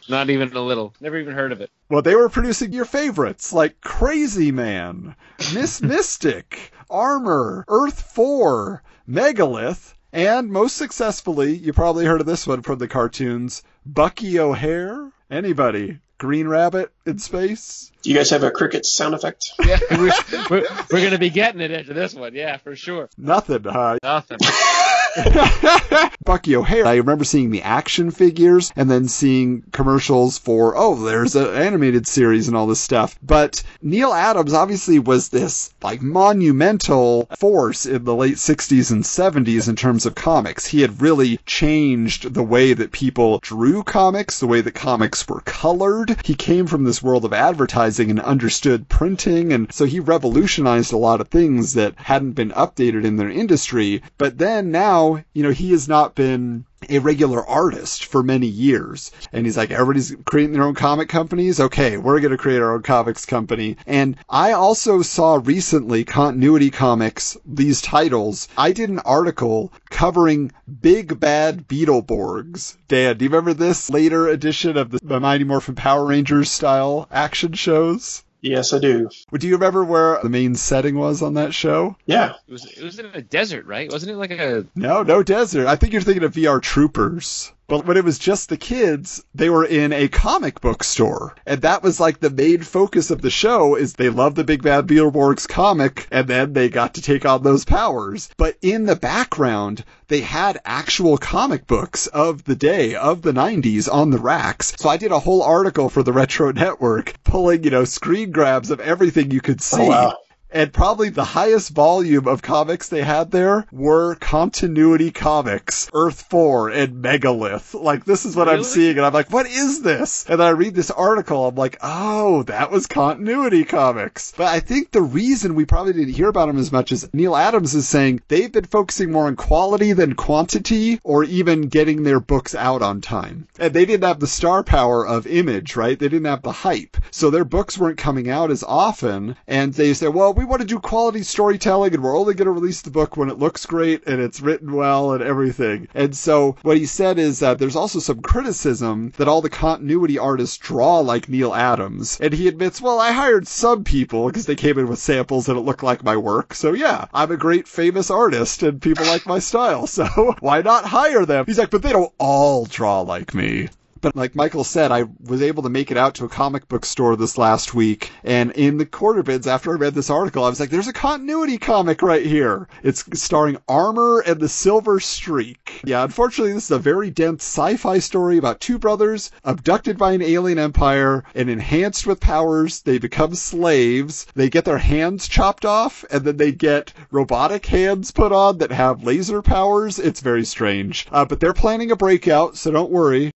not even a little. Never even heard of it. Well, they were producing your favorites like Crazy Man, Miss Mystic, Armor, Earth 4, Megalith, and most successfully, you probably heard of this one from the cartoons, Bucky O'Hare. Anybody? Green Rabbit in space? Do you guys have a cricket sound effect? Yeah, we're, we're, we're gonna be getting it into this one. Yeah, for sure. Nothing, huh? Nothing. Bucky O'Hare. I remember seeing the action figures and then seeing commercials for, oh, there's an animated series and all this stuff. But Neal Adams obviously was this like monumental force in the late 60s and 70s in terms of comics. He had really changed the way that people drew comics, the way that comics were colored. He came from this world of advertising and understood printing. And so he revolutionized a lot of things that hadn't been updated in their industry. But then now, you know, he has not been a regular artist for many years. And he's like, everybody's creating their own comic companies. Okay, we're going to create our own comics company. And I also saw recently Continuity Comics, these titles. I did an article covering Big Bad Beetleborgs. Dan, do you remember this later edition of the Mighty Morphin Power Rangers style action shows? Yes, I do. Do you remember where the main setting was on that show? Yeah. It was it was in a desert, right? Wasn't it like a No, no desert. I think you're thinking of VR Troopers. But when it was just the kids, they were in a comic book store. And that was like the main focus of the show is they love the Big Bad Beetleborgs comic and then they got to take on those powers. But in the background, they had actual comic books of the day, of the 90s on the racks. So I did a whole article for the Retro Network pulling, you know, screen grabs of everything you could oh, see. Oh, wow. And probably the highest volume of comics they had there were continuity comics, Earth 4 and Megalith. Like, this is what I'm seeing, and I'm like, what is this? And then I read this article, I'm like, oh, that was continuity comics. But I think the reason we probably didn't hear about them as much is Neal Adams is saying they've been focusing more on quality than quantity, or even getting their books out on time. And they didn't have the star power of image, right? They didn't have the hype. So their books weren't coming out as often, and they said, well, we want to do quality storytelling, and we're only going to release the book when it looks great and it's written well and everything. And so what he said is that there's also some criticism that all the continuity artists draw like Neal Adams. And he admits, well, I hired some people because they came in with samples and it looked like my work. So yeah, I'm a great famous artist and people like my style. So why not hire them? He's like, but they don't all draw like me. But like Michael said, I was able to make it out to a comic book store this last week, and in the quarter bids after I read this article, I was like, "There's a continuity comic right here. It's starring Armor and the Silver Streak." Yeah, unfortunately, this is a very dense sci-fi story about two brothers abducted by an alien empire and enhanced with powers. They become slaves. They get their hands chopped off, and then they get robotic hands put on that have laser powers. It's very strange. Uh, but they're planning a breakout, so don't worry.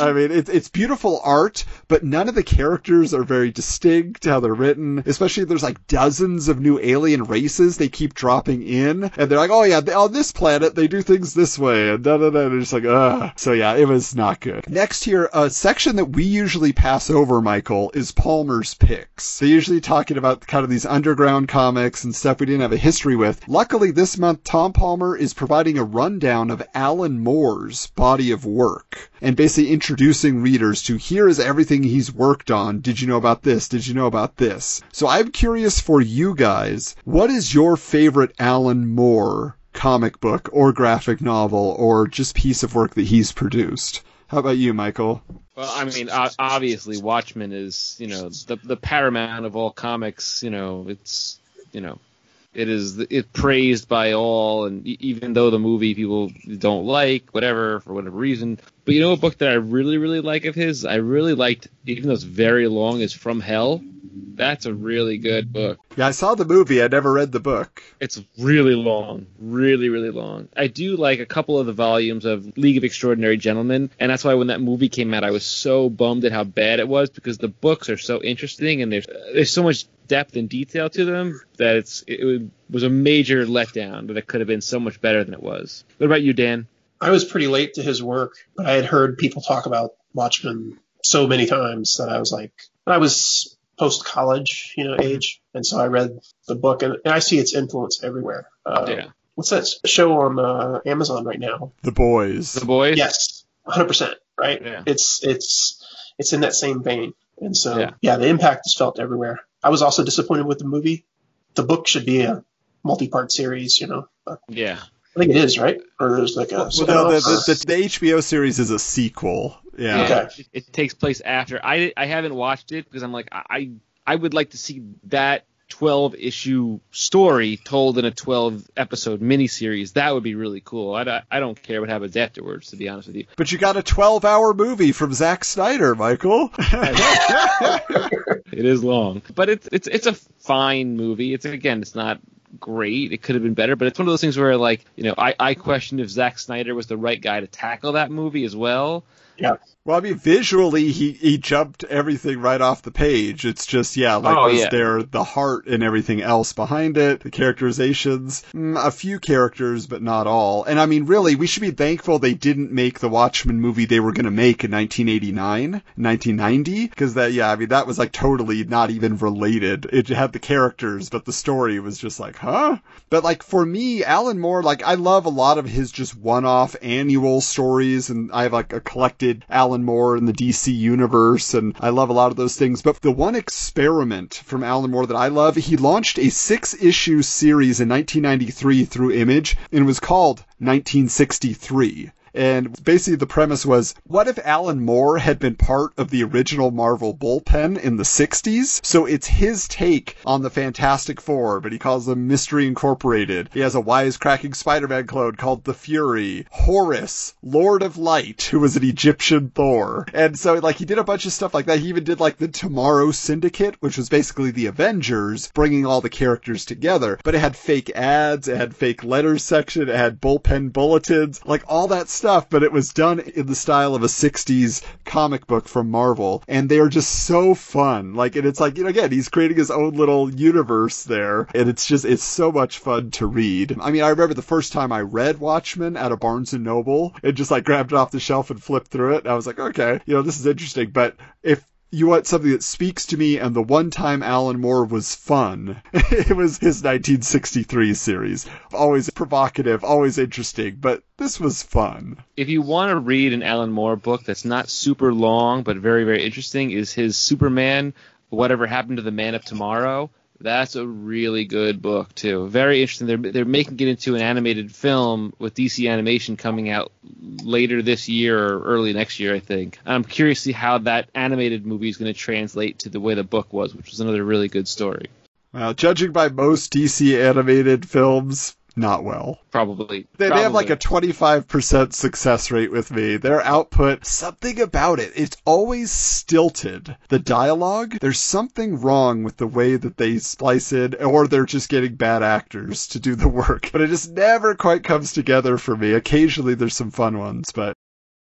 I mean, it, it's beautiful art, but none of the characters are very distinct how they're written. Especially there's like dozens of new alien races they keep dropping in, and they're like, oh yeah, on this planet they do things this way, and da da da. And it's like, ugh. So yeah, it was not good. Next here, a section that we usually pass over, Michael, is Palmer's picks. They're usually talking about kind of these underground comics and stuff we didn't have a history with. Luckily, this month Tom Palmer is providing a rundown of Alan Moore's body of work and basically introducing readers to here is everything he's worked on. Did you know about this? Did you know about this? So I'm curious for you guys, what is your favorite Alan Moore comic book or graphic novel or just piece of work that he's produced? How about you, Michael? Well, I mean, obviously, Watchmen is you know the the paramount of all comics. You know, it's you know It is it praised by all, and even though the movie people don't like, whatever for whatever reason. But you know, a book that I really really like of his, I really liked, even though it's very long, is From Hell. That's a really good book. Yeah, I saw the movie. I never read the book. It's really long, really, really long. I do like a couple of the volumes of League of Extraordinary Gentlemen, and that's why when that movie came out, I was so bummed at how bad it was because the books are so interesting and there's uh, there's so much depth and detail to them that it's it was a major letdown that it could have been so much better than it was. What about you, Dan? I was pretty late to his work, but I had heard people talk about Watchmen so many times that I was like, I was post college, you know, age, and so I read the book, and, and I see its influence everywhere. Uh, Yeah. What's that show on uh, Amazon right now? The boys. The boys? Yes, 100%. Right? Yeah. It's it's it's in that same vein, and so Yeah. yeah. the impact is felt everywhere. I was also disappointed with the movie. The book should be a multi-part series, you know. But Yeah. I think it is, right? Or there's like a Well, no, the, the, the, the HBO series is a sequel. Yeah. Okay. It, it takes place after. I I haven't watched it because I'm like I I would like to see that 12 issue story told in a 12 episode miniseries. That would be really cool. I, don't- I don't care what happens afterwards, to be honest with you. But you got a 12 hour movie from Zack Snyder, Michael. It is long, but it's it's it's a fine movie. It's again, it's not great. It could have been better, but it's one of those things where like you know I I question if Zack Snyder was the right guy to tackle that movie as well. Yeah. Well, I mean, visually, he, he jumped everything right off the page. It's just, yeah, like, Oh, was yeah. there the heart and everything else behind it? The characterizations? Mm, a few characters, but not all. And I mean, really, we should be thankful they didn't make the Watchmen movie they were going to make in 1989, 1990, because that, yeah, I mean, that was like totally not even related. It had the characters, but the story was just like, huh? But like, for me, Alan Moore, like, I love a lot of his just one-off annual stories, and I have like a Alan Moore in the DC universe, and I love a lot of those things. But the one experiment from Alan Moore that I love, he launched a six-issue series in 1993 through Image, and it was called 1963. And basically the premise was, what if Alan Moore had been part of the original Marvel bullpen in the 60s? So it's his take on the Fantastic Four, but he calls them Mystery Incorporated. He has a wisecracking Spider-Man clone called the Fury. Horus, Lord of Light, who was an Egyptian Thor. And so like he did a bunch of stuff like that. He even did like the Tomorrow Syndicate, which was basically the Avengers, bringing all the characters together. But it had fake ads, it had fake letters section, it had bullpen bulletins, like all that stuff, but it was done in the style of a 60s comic book from Marvel. And they are just so fun. Like, and it's like, you know, again, he's creating his own little universe there. And it's just, it's so much fun to read. I mean, I remember the first time I read Watchmen at a Barnes and Noble and just like grabbed it off the shelf and flipped through it. And I was like, okay, you know, this is interesting. But if you want something that speaks to me, and the one time Alan Moore was fun, it was his 1963 series. Always provocative, always interesting, but this was fun. If you want to read an Alan Moore book that's not super long but very very interesting, is his Superman Whatever Happened to the Man of Tomorrow. That's a really good book too. Very interesting. They're they're making it into an animated film with DC Animation coming out later this year or early next year, I think. I'm curious to see how that animated movie is going to translate to the way the book was, which was another really good story. Well, judging by most DC animated films, not well. Probably. They, they have like a 25% success rate with me. Their output, something about it, it's always stilted. The dialogue, there's something wrong with the way that they splice it, or they're just getting bad actors to do the work. But it just never quite comes together for me. Occasionally there's some fun ones, but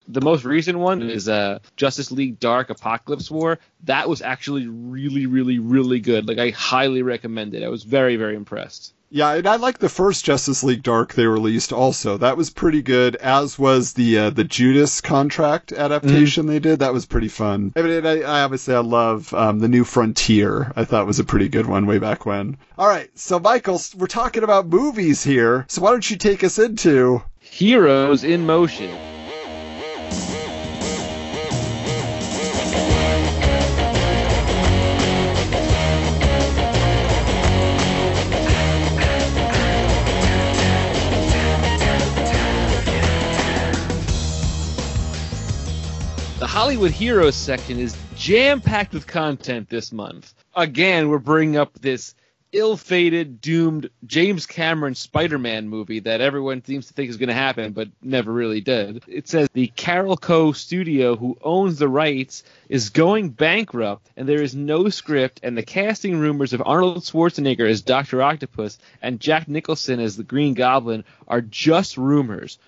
The most recent one is uh, Justice League Dark Apokolips War. That was actually really, really, really good. Like I highly recommend it. I was very, very impressed. Yeah, and I like the first Justice League Dark they released also. That was pretty good, as was the uh, the Judas contract adaptation they did. That was pretty fun. I mean, I, I obviously I love um, the New Frontier. I thought was a pretty good one way back when. All right, so Michael, we're talking about movies here. So why don't you take us into Heroes in Motion. Hollywood Heroes section is jam packed with content this month. Again, we're bringing up this ill-fated, doomed James Cameron Spider-Man movie that everyone seems to think is going to happen, but never really did. It says the Carolco studio, who owns the rights, is going bankrupt, and there is no script. And the casting rumors of Arnold Schwarzenegger as Doctor Octopus and Jack Nicholson as the Green Goblin are just rumors.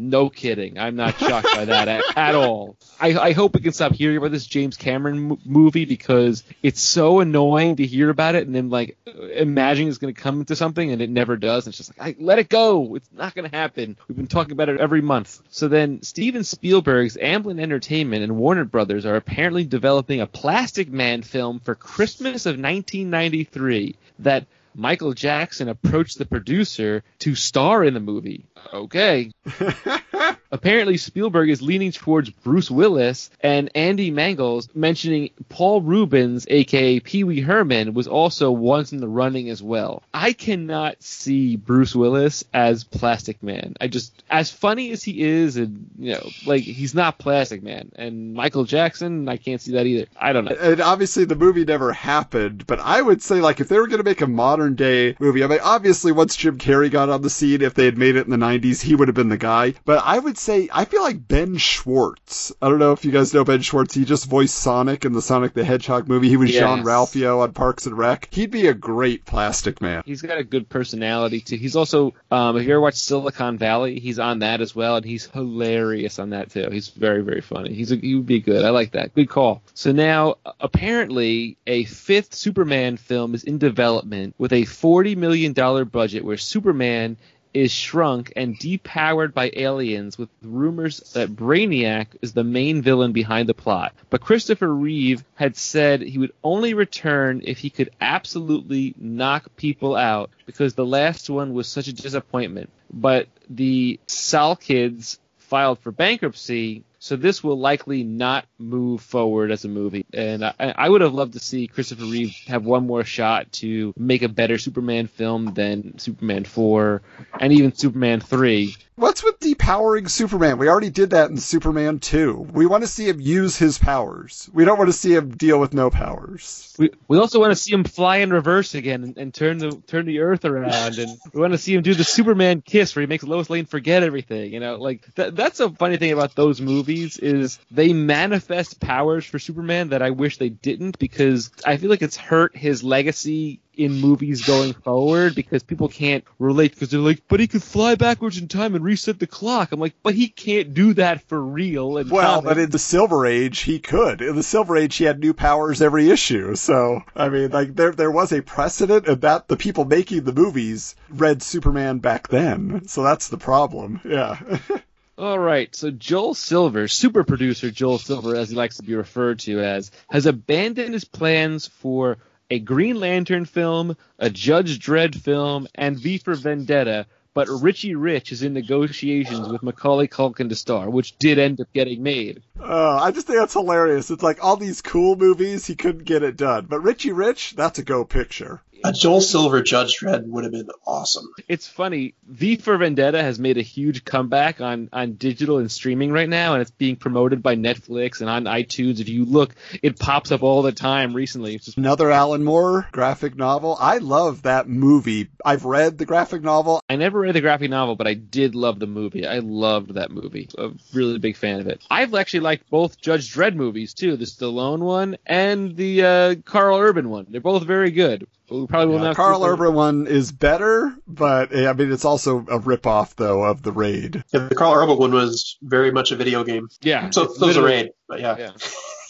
No kidding. I'm not shocked by that at, at all. I, I hope we can stop hearing about this James Cameron m- movie because it's so annoying to hear about it and then like imagining it's going to come to something and it never does. It's just like, I, let it go. It's not going to happen. We've been talking about it every month. So then Steven Spielberg's Amblin Entertainment and Warner Brothers are apparently developing a Plastic Man film for Christmas of 1993 that Michael Jackson approached the producer to star in the movie. Okay. Apparently, Spielberg is leaning towards Bruce Willis, and Andy Mangels mentioning Paul Reubens, aka Pee Wee Herman, was also once in the running as well. I cannot see Bruce Willis as Plastic Man. I just, as funny as he is, and you know, like he's not Plastic Man. And Michael Jackson, I can't see that either. I don't know. And obviously the movie never happened, but I would say like if they were going to make a modern day movie, I mean obviously once Jim Carrey got on the scene, if they had made it in the 90s, he would have been the guy. But I would say I feel like Ben Schwartz. I don't know if you guys know Ben Schwartz. He just voiced Sonic in the Sonic the Hedgehog movie. He was Yes. Jean Ralphio on Parks and Rec. He'd be a great Plastic Man. He's got a good personality too. He's also, um, if you ever watch Silicon Valley, he's on that as well, and he's hilarious on that too. He's very, very funny. He's a, he would be good. I like that. Good call. So now, apparently, a fifth Superman film is in development with a forty million dollar budget, where Superman is shrunk and depowered by aliens with rumors that Brainiac is the main villain behind the plot. But Christopher Reeve had said he would only return if he could absolutely knock people out because the last one was such a disappointment. But the Salkinds filed for bankruptcy, so this will likely not move forward as a movie. And I, I would have loved to see Christopher Reeve have one more shot to make a better Superman film than Superman 4 and even Superman 3. What's with depowering Superman? We already did that in Superman 2. We want to see him use his powers. We don't want to see him deal with no powers. We, we also want to see him fly in reverse again and, and turn the turn the Earth around, and we want to see him do the Superman kiss where he makes Lois Lane forget everything. You know, like that, that's a funny thing about those movies is they manifest powers for Superman that I wish they didn't because I feel like it's hurt his legacy in movies going forward because people can't relate because they're like, but he could fly backwards in time and reset the clock. I'm like, but he can't do that for real. Well, but in the Silver Age, he could. In the Silver Age, he had new powers every issue. So, I mean, like, there, there was a precedent and that the people making the movies read Superman back then. So that's the problem. Yeah. All right, so Joel Silver, super producer Joel Silver, as he likes to be referred to as, has abandoned his plans for a Green Lantern film, a Judge Dredd film, and V for Vendetta. But Richie Rich is in negotiations with Macaulay Culkin to star, which did end up getting made. Uh, I just think that's hilarious. It's like all these cool movies, he couldn't get it done. But Richie Rich, that's a go picture. A Joel Silver Judge Dredd would have been awesome. It's funny. V for Vendetta has made a huge comeback on, on digital and streaming right now, and it's being promoted by Netflix and on iTunes. If you look, it pops up all the time recently. It's just Another Alan Moore graphic novel. I love that movie. I've read the graphic novel. I never read the graphic novel, but I did love the movie. I loved that movie. A really big fan of it. I've actually liked both Judge Dredd movies too, the Stallone one and the uh, Karl Urban one. They're both very good. We probably will Yeah, not. Karl Urban one is better, but eh, I mean, it's also a ripoff though of the raid. Yeah, the Karl Urban one was very much a video game. Yeah, So, it's so was a raid, but yeah.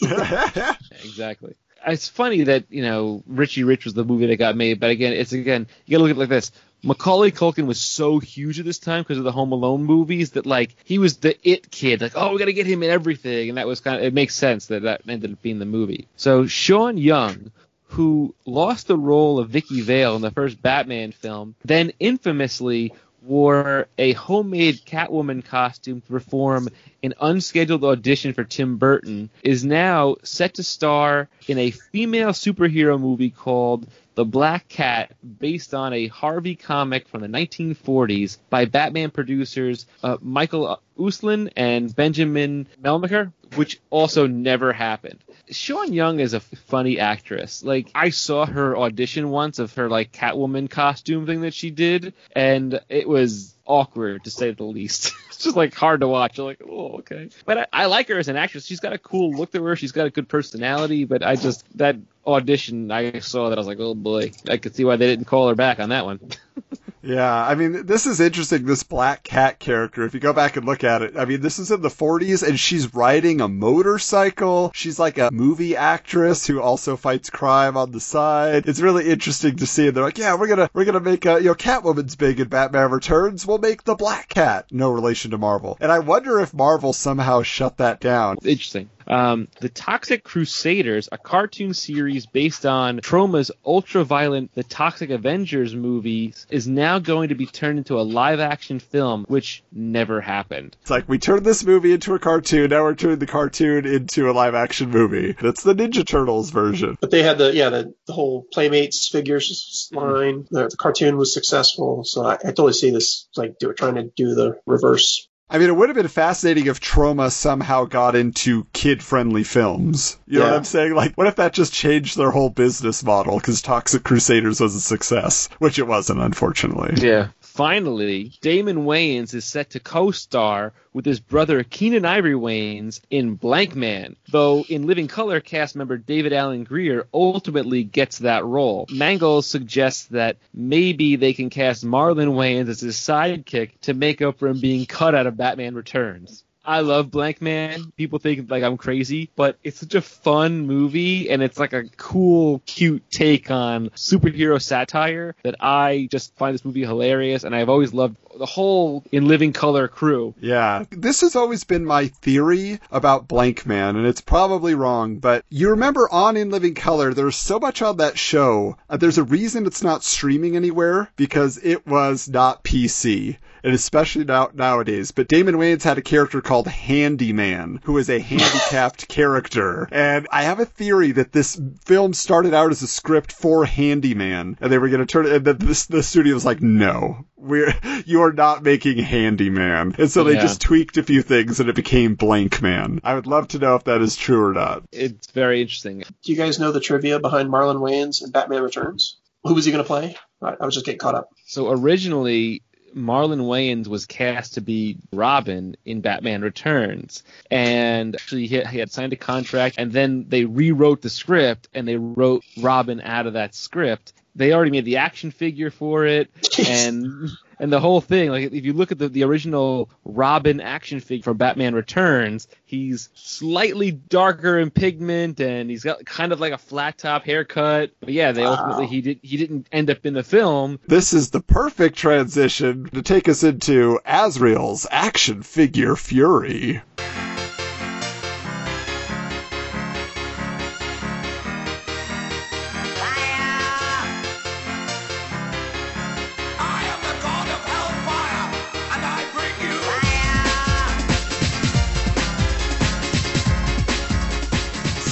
Yeah. exactly. It's funny that you know Richie Rich was the movie that got made, but again, it's again you gotta look at it like this. Macaulay Culkin was so huge at this time because of the Home Alone movies that like he was the it kid. Like, oh, we gotta get him in everything, and that was kind of it makes sense that that ended up being the movie. So Sean Young, who lost the role of Vicky Vale in the first Batman film, then infamously wore a homemade Catwoman costume to perform an unscheduled audition for Tim Burton, is now set to star in a female superhero movie called The Black Cat, based on a Harvey comic from the 1940s by Batman producers uh, Michael Uslan and Benjamin Melniker, which also never happened. Sean Young is a funny actress. Like I saw her audition once of her like Catwoman costume thing that she did, and it was awkward to say the least. it's just like hard to watch. You're like, oh, okay. But I, I like her as an actress. She's got a cool look to her. She's got a good personality. But I just that audition I saw that I was like, oh boy, I could see why they didn't call her back on that one. Yeah, I mean, this is interesting, this Black Cat character. If you go back and look at it, I mean, this is in the 40s and she's riding a motorcycle. She's like a movie actress who also fights crime on the side. It's really interesting to see. And they're like, yeah, we're gonna, we're gonna make a, you know, Catwoman's big in Batman Returns. We'll make the Black Cat. No relation to Marvel. And I wonder if Marvel somehow shut that down. Interesting. Um, the Toxic Crusaders, a cartoon series based on Troma's ultra-violent The Toxic Avengers movies, is now going to be turned into a live-action film, which never happened. It's like we turned this movie into a cartoon. Now we're turning the cartoon into a live-action movie. That's the Ninja Turtles version. But they had the yeah the, the whole Playmates figures line. The, the cartoon was successful, so I, I totally see this like they were trying to do the reverse. I mean, it would have been fascinating if Troma somehow got into kid-friendly films. You know Yeah. what I'm saying? Like, what if that just changed their whole business model because Toxic Crusaders was a success, which it wasn't, unfortunately. Yeah. Finally, Damon Wayans is set to co-star with his brother Keenen Ivory Wayans in Blankman, though in Living Color cast member David Alan Grier ultimately gets that role. Mangels suggests that maybe they can cast Marlon Wayans as his sidekick to make up for him being cut out of Batman Returns. I love Blankman. People think like I'm crazy, but it's such a fun movie and it's like a cool, cute take on superhero satire that I just find this movie hilarious and I've always loved the whole In Living Color crew. Yeah. This has always been my theory about Blank Man, and it's probably wrong, but you remember on In Living Color, there's so much on that show. Uh, there's a reason it's not streaming anywhere because it was not PC. And especially now, nowadays. But Damon Wayans had a character called Handyman, who is a handicapped character. And I have a theory that this film started out as a script for Handyman, and they were going to turn it, and then this, the studio was like, no, we're, you are not making Handyman. And so they Yeah. just tweaked a few things and it became Blankman. I would love to know if that is true or not. It's very interesting. Do you guys know the trivia behind Marlon Wayans and Batman Returns? Who was he going to play? I, I was just getting caught up. So originally, Marlon Wayans was cast to be Robin in Batman Returns, and actually he had, signed a contract, and then they rewrote the script and they wrote Robin out of that script. They already made the action figure for it, and and the whole thing. Like if you look at the, the original Robin action figure from Batman Returns, he's slightly darker in pigment, and he's got kind of like a flat top haircut. But yeah, they ultimately he did he didn't end up in the film. This is the perfect transition to take us into Azrael's action figure fury.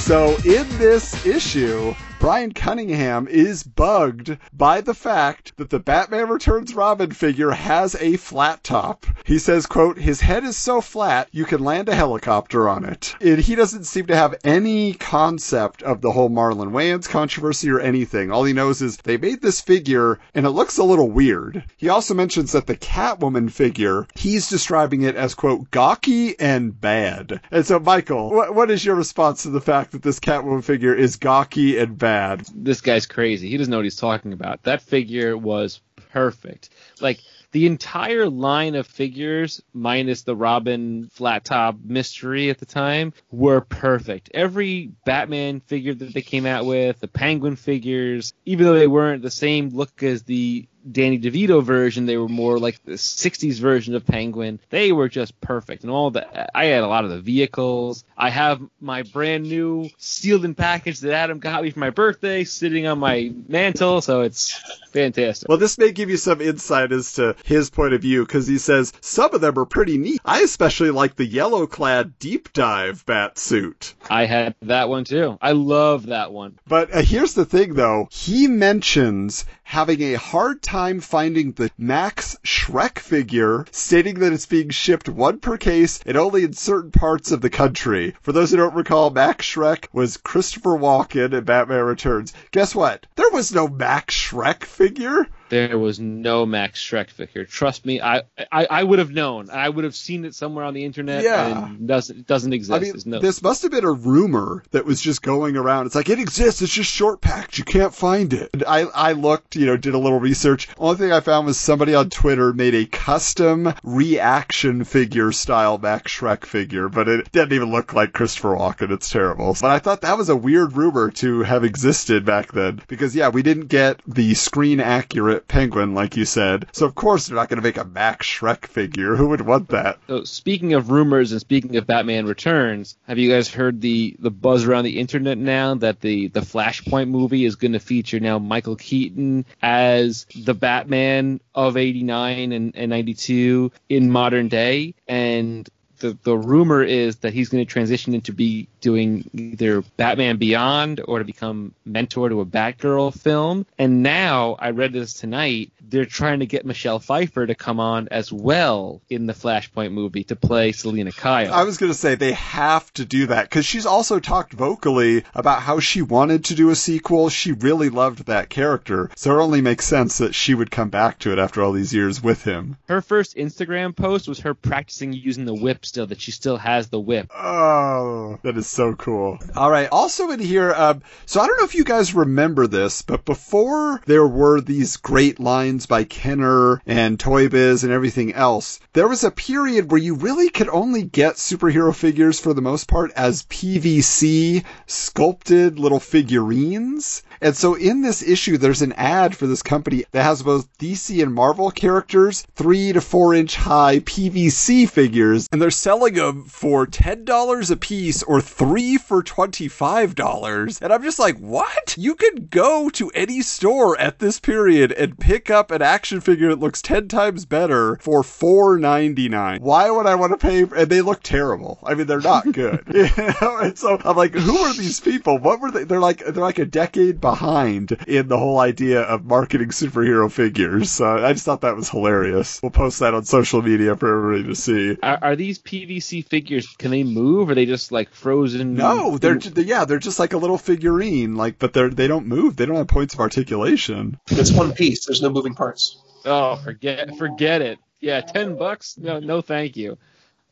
So in this issue, Brian Cunningham is bugged by the fact that the Batman Returns Robin figure has a flat top. He says, quote, his head is so flat you can land a helicopter on it. And he doesn't seem to have any concept of the whole Marlon Wayans controversy or anything. All he knows is they made this figure and it looks a little weird. He also mentions that the Catwoman figure, he's describing it as, quote, gawky and bad. And so, Michael, what, what is your response to the fact that this Catwoman figure is gawky and bad? This guy's crazy. He doesn't know what he's talking about. That figure was perfect. Like the entire line of figures, minus the Robin flat top mystery at the time, were perfect. Every Batman figure that they came out with, the Penguin figures, even though they weren't the same look as the Danny DeVito version, they were more like the 60s version of Penguin. They were just perfect. And all the, I had a lot of the vehicles. I have my brand new sealed and packaged that Adam got me for my birthday sitting on my mantle. So it's fantastic. Well, this may give you some insight as to his point of view because he says some of them are pretty neat. I especially like the yellow clad deep dive bat suit. I had that one too. I love that one. But uh, here's the thing though. He mentions having a hard time finding the Max Shreck figure, stating that it's being shipped one per case and only in certain parts of the country. For those who don't recall, Max Shreck was Christopher Walken in Batman Returns. Guess what? There was no Max Shreck figure. There was no Max Shreck figure. Trust me, I I, I would have known. I would have seen it somewhere on the internet. Yeah. and it doesn't doesn't exist. I mean, no, this must have been a rumor that was just going around. It's like it exists. It's just short packed. You can't find it. And I I looked, you know, did a little research. Only thing I found was somebody on Twitter made a custom reaction figure style Max Shreck figure, but it didn't even look like Christopher Walken. It's terrible. But I thought that was a weird rumor to have existed back then because yeah, we didn't get the screen accurate penguin like you said. So of course they're not going to make a Max Shreck figure. Who would want that? So speaking of rumors and speaking of Batman Returns, have you guys heard the the buzz around the internet now that the the Flashpoint movie is going to feature now Michael Keaton as the Batman of 89 and, and 92 in modern day and the, the rumor is that he's going to transition into be doing either Batman Beyond or to become mentor to a Batgirl film. And now I read this tonight. They're trying to get Michelle Pfeiffer to come on as well in the Flashpoint movie to play Selina Kyle. I was going to say they have to do that because she's also talked vocally about how she wanted to do a sequel. She really loved that character. So it only makes sense that she would come back to it after all these years with him. her first Instagram post was her practicing using the whip still, that she still has the whip. Oh, that is so cool. All right. Also in here, um, so I don't know if you guys remember this, but before there were these great lines by Kenner and Toy Biz and everything else, there was a period where you really could only get superhero figures for the most part as PVC sculpted little figurines. And so in this issue, there's an ad for this company that has both DC and Marvel characters, three to four inch high PVC figures, and they're selling them for $10 a piece or three for $25. And I'm just like, what? You could go to any store at this period and pick up an action figure that looks 10 times better for $4.99. Why would I want to pay? And they look terrible. I mean, they're not good. you know? And so I'm like, who are these people? What were they? They're like, they're like a decade behind in the whole idea of marketing superhero figures. So I just thought that was hilarious. We'll post that on social media for everybody to see. Are, are these PVC figures? Can they move? Or are they just like frozen? No, they're ju- yeah, they're just like a little figurine, like, but they're they don't move. They don't have points of articulation. It's one piece. There's no moving parts. Oh, forget forget it. Yeah, ten bucks? No, no, thank you.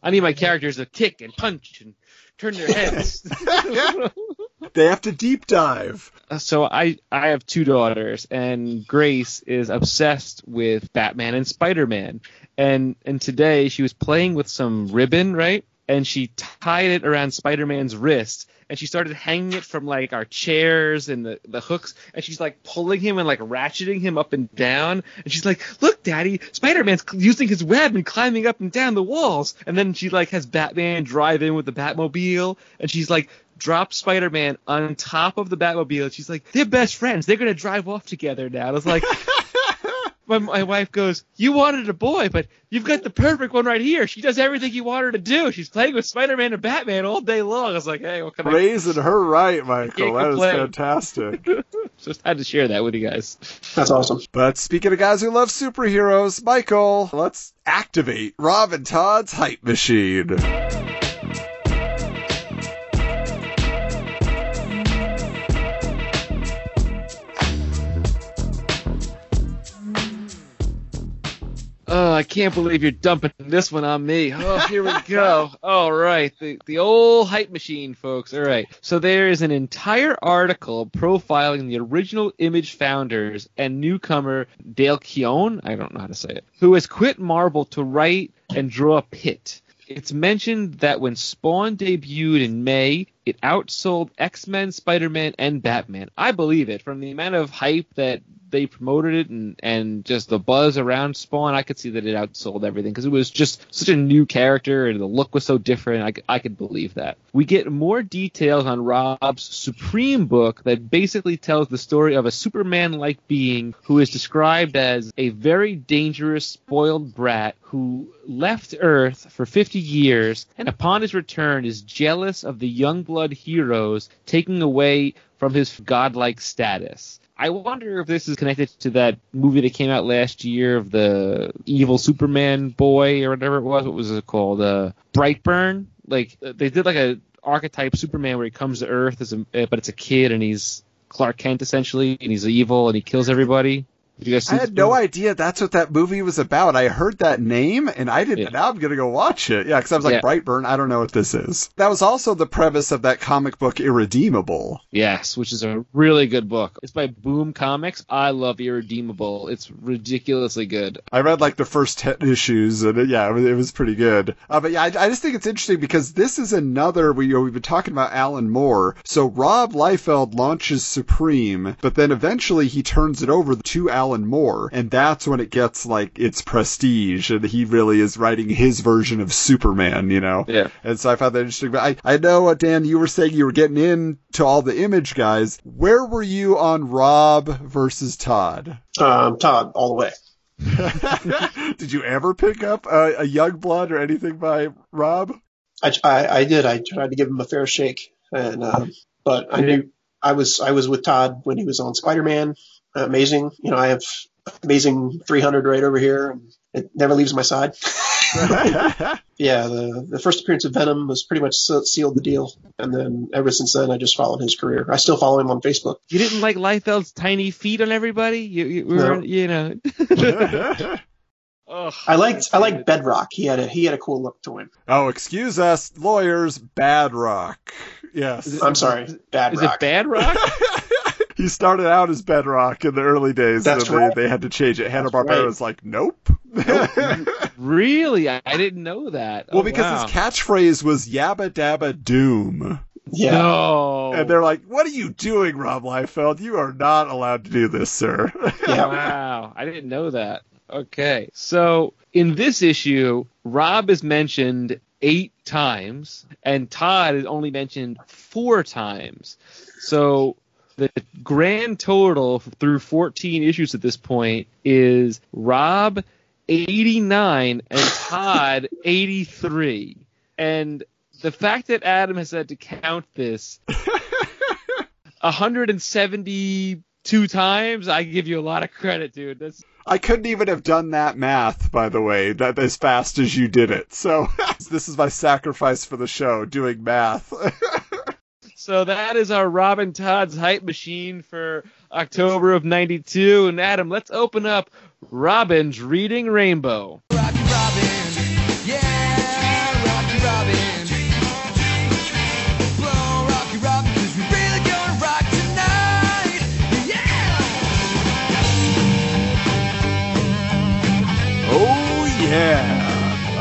I need my characters to kick and punch and turn their heads. They have to deep dive. Uh, so I I have two daughters, and Grace is obsessed with Batman and Spider Man, and and today she was playing with some ribbon, right? And she tied it around Spider Man's wrist, and she started hanging it from like our chairs and the, the hooks, and she's like pulling him and like ratcheting him up and down, and she's like, "Look, Daddy, Spider Man's using his web and climbing up and down the walls." And then she like has Batman drive in with the Batmobile, and she's like drops Spider Man on top of the Batmobile. And she's like, "They're best friends. They're gonna drive off together now." And I was like. My, my wife goes, You wanted a boy, but you've got the perfect one right here. She does everything you want her to do. She's playing with Spider Man and Batman all day long. I was like, Hey, what can I Raising her right, Michael. Can't That is fantastic. just had to share that with you guys? That's awesome. but speaking of guys who love superheroes, Michael, let's activate Robin Todd's hype machine. I can't believe you're dumping this one on me. Oh, here we go. All right, the the old hype machine, folks. All right. So there is an entire article profiling the original Image founders and newcomer Dale Keown. I don't know how to say it. Who has quit Marvel to write and draw Pitt. It's mentioned that when Spawn debuted in May, it outsold X Men, Spider Man, and Batman. I believe it from the amount of hype that they promoted it and and just the buzz around Spawn, I could see that it outsold everything because it was just such a new character and the look was so different. I, I could believe that. We get more details on Rob's Supreme book that basically tells the story of a Superman-like being who is described as a very dangerous, spoiled brat who left Earth for 50 years and upon his return is jealous of the Youngblood heroes taking away from his godlike status. I wonder if this is connected to that movie that came out last year of the evil Superman boy or whatever it was. What was it called? Uh, Brightburn. Like uh, they did like a archetype Superman where he comes to Earth as a, uh, but it's a kid and he's Clark Kent essentially, and he's evil and he kills everybody. Did you guys I had no idea that's what that movie was about. I heard that name and I didn't. Yeah. Now I'm gonna go watch it. Yeah, because I was like Yeah. Brightburn. I don't know what this is. That was also the premise of that comic book Irredeemable. Yes, which is a really good book. It's by Boom Comics. I love Irredeemable. It's ridiculously good. I read like the first ten issues, and it, yeah, it was, it was pretty good. Uh, but yeah, I, I just think it's interesting because this is another. We, you know, we've been talking about Alan Moore. So Rob Liefeld launches Supreme, but then eventually he turns it over to Alan Moore, and that's when it gets like its prestige, and he really is writing his version of Superman. You know. Yeah. And so I found that interesting. But I, I know, uh, Dan, you were saying you were getting into all the image guys. Where were you on Rob versus Todd? Um, Todd, all the way. did you ever pick up a, a Youngblood or anything by Rob? I, I, I did. I tried to give him a fair shake, and um, but I knew I was I was with Todd when he was on Spider Man. Amazing, you know. I have amazing 300 right over here, and it never leaves my side. Yeah, the the first appearance of Venom was pretty much sealed the deal, and then ever since then, I just followed his career. I still follow him on Facebook. You didn't like Liefeld's tiny feet on everybody? You, you were, No. you know. Ugh. I liked I liked Bedrock. He had a he had a cool look to him. oh, excuse us, lawyers. Bad Rock. Yes. I'm sorry, Bad Is Rock. it Bad Rock? he started out as Bedrock in the early days, That's and then right. they, they had to change it. Hanna Barbera right. was like, nope. really? I, I didn't know that. well, Oh, because wow. his catchphrase was "Yabba Dabba Doom," Yeah, No. and they're like, "What are you doing, Rob Liefeld? You are not allowed to do this, sir." yeah. Wow, I didn't know that. Okay, so in this issue, Rob is mentioned eight times, and Todd is only mentioned four times. So the grand total through 14 issues at this point is Rob 89 and Todd 83. And the fact that Adam has had to count this 172 times, I give you a lot of credit, dude. That's I couldn't even have done that math, by the way, that as fast as you did it. So this is my sacrifice for the show, doing math. So that is our Robin Todd's hype machine for October of 92. And Adam, let's open up Robin's Reading Rainbow. Rocky Robin, yeah, Rocky Robin. Blow Rocky Robin, 'cause we really gonna rock tonight, yeah. Oh,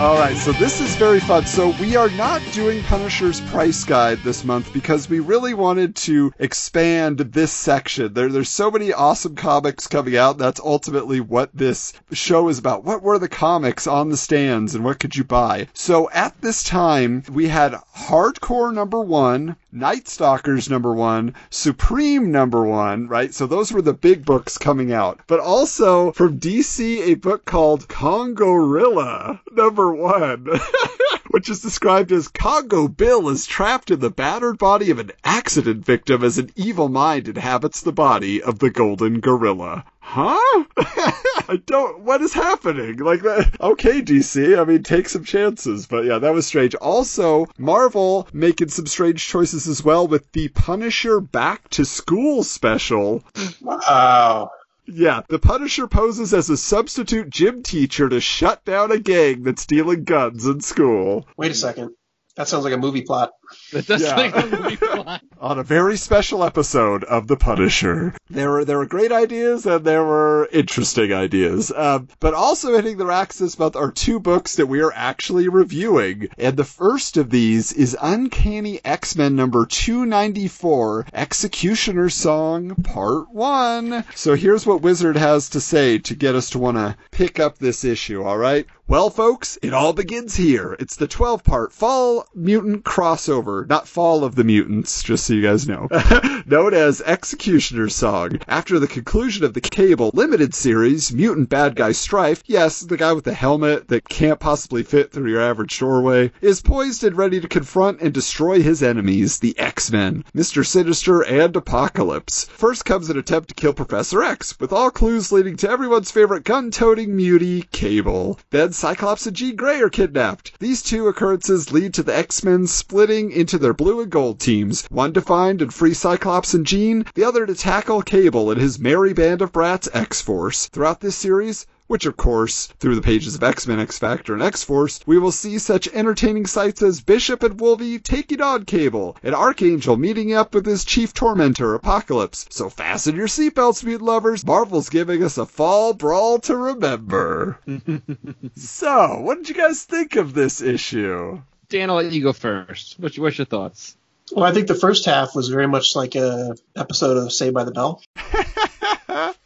All right, so this is very fun. So we are not doing Punisher's price guide this month because we really wanted to expand this section. There, there's so many awesome comics coming out. That's ultimately what this show is about. What were the comics on the stands and what could you buy? So at this time, we had Hardcore number one, Night Stalkers number one, Supreme number one, right? So those were the big books coming out. But also from DC, a book called Congorilla number one. Which is described as Congo Bill is trapped in the battered body of an accident victim as an evil mind inhabits the body of the golden gorilla. Huh? I don't. What is happening? Like that? Okay, DC. I mean, take some chances. But yeah, that was strange. Also, Marvel making some strange choices as well with the Punisher Back to School special. Wow. Yeah, the Punisher poses as a substitute gym teacher to shut down a gang that's stealing guns in school. Wait a second. That sounds like a movie plot. That does Yeah. like a movie plot. on. a very special episode of The Punisher. There were there were great ideas and there were interesting ideas. Um, but also hitting the racks this month are two books that we are actually reviewing. And the first of these is Uncanny X-Men number 294, Executioner Song Part 1. So here's what Wizard has to say to get us to want to pick up this issue, alright? Well, folks, it all begins here. It's the 12 part Fall Mutant crossover, not Fall of the Mutants, just so you guys know, known as Executioner's Song. After the conclusion of the Cable Limited series, Mutant Bad Guy Strife, yes, the guy with the helmet that can't possibly fit through your average doorway, is poised and ready to confront and destroy his enemies, the X-Men, Mr. Sinister and Apocalypse. First comes an attempt to kill Professor X, with all clues leading to everyone's favorite gun-toting mutie, Cable. Then Cyclops and Jean Grey are kidnapped. These two occurrences lead to the X-Men splitting into their blue and gold teams, one to find and free Cyclops and Jean, the other to tackle Cable and his merry band of brats X-Force. Throughout this series, which of course, through the pages of X-Men, X-Factor, and X-Force, we will see such entertaining sights as Bishop and Wolvie taking on Cable, and Archangel meeting up with his chief tormentor, Apocalypse. So fasten your seatbelts, mutant lovers. Marvel's giving us a fall brawl to remember. so, what did you guys think of this issue? Dan, I'll let you go first. What's, what's your thoughts? Well, I think the first half was very much like a episode of Saved by the Bell.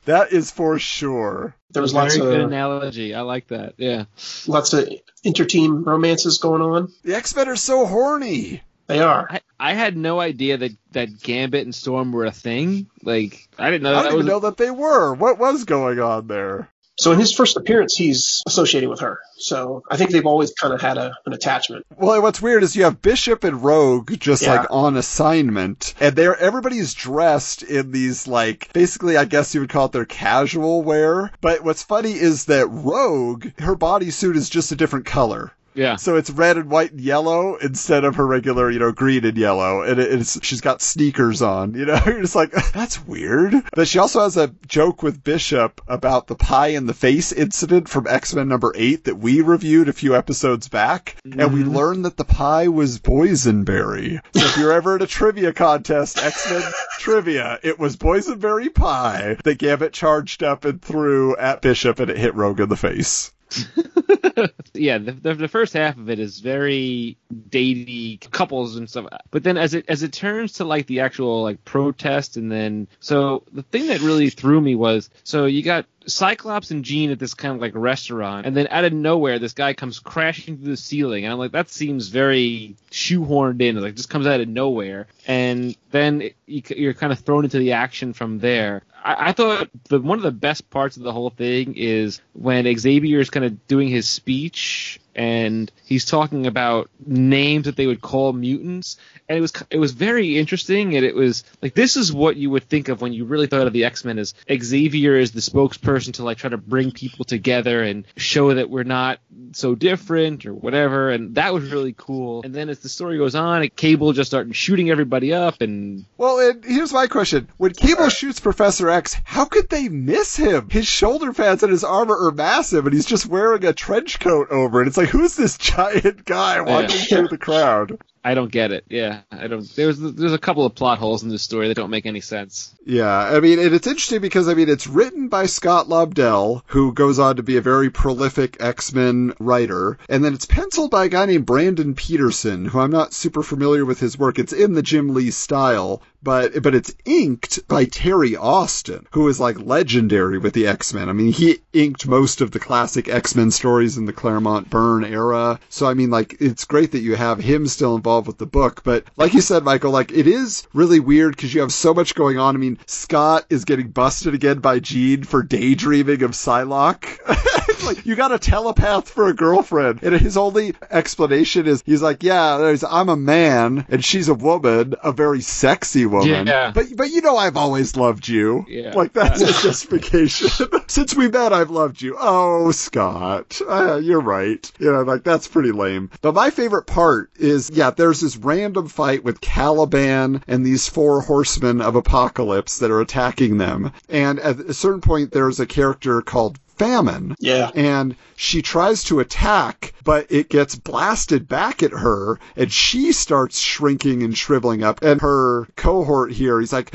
that is for sure. There was lots Very good of analogy. I like that. Yeah. lots of inter-team romances going on. The X-Men are so horny. They are. I, I had no idea that, that Gambit and Storm were a thing. Like, I didn't know I that don't even was. know that they were. What was going on there? So in his first appearance, he's associating with her. So I think they've always kind of had a, an attachment. Well, what's weird is you have Bishop and Rogue just Yeah. like on assignment, and they're everybody's dressed in these like basically, I guess you would call it their casual wear. But what's funny is that Rogue, her bodysuit is just a different color. Yeah. So it's red and white and yellow instead of her regular, you know, green and yellow. And it- it's, she's got sneakers on, you know, you're just like, that's weird. But she also has a joke with Bishop about the pie in the face incident from X-Men number eight that we reviewed a few episodes back. And we mm-hmm. learned that the pie was boysenberry. So if you're ever at a trivia contest, X-Men trivia, it was boysenberry pie that Gambit charged up and threw at Bishop and it hit Rogue in the face. yeah, the, the the first half of it is very datey couples and stuff. But then as it as it turns to like the actual like protest and then so the thing that really threw me was so you got Cyclops and Jean at this kind of like restaurant, and then out of nowhere, this guy comes crashing through the ceiling, and I'm like, that seems very shoehorned in. Like, just comes out of nowhere, and then it, you, you're kind of thrown into the action from there. I, thought the one of the best parts of the whole thing is when Xavier is kind of doing his speech and he's talking about names that they would call mutants and it was it was very interesting and it was like this is what you would think of when you really thought of the X-Men as Xavier is the spokesperson to like try to bring people together and show that we're not so different or whatever and that was really cool and then as the story goes on Cable just started shooting everybody up and Well, and here's my question. When Cable shoots Professor X, how could they miss him? His shoulder pads and his armor are massive, and he's just wearing a trench coat over it. It's like, who's this giant guy walking Yeah. through the crowd? I don't get it. Yeah, I don't. There's there's a couple of plot holes in this story that don't make any sense. Yeah, I mean, and it's interesting because, I mean, it's written by Scott Lobdell, who goes on to be a very prolific X-Men writer, and then it's penciled by a guy named Brandon Peterson, who I'm not super familiar with his work. It's in the Jim Lee style, but, but it's inked by Terry Austin, who is like legendary with the X-Men. I mean, he inked most of the classic X-Men stories in the Claremont Byrne era. So, I mean, like, it's great that you have him still involved with the book, but like you said, Michael, like, it is really weird because you have so much going on. I mean, Scott is getting busted again by Jean for daydreaming of Psylocke. Like, you got a telepath for a girlfriend. And his only explanation is he's like, yeah, I'm a man and she's a woman, a very sexy woman. Yeah. But, but you know, I've always loved you. Yeah. Like, that's his justification. Since we met, I've loved you. Oh, Scott. Uh, you're right. You know, like, that's pretty lame. But my favorite part is, yeah, there's this random fight with Caliban and these four horsemen of apocalypse that are attacking them. And at a certain point, there's a character called famine. Yeah. And she tries to attack, but it gets blasted back at her, and she starts shrinking and shriveling up. And her cohort here, he's like,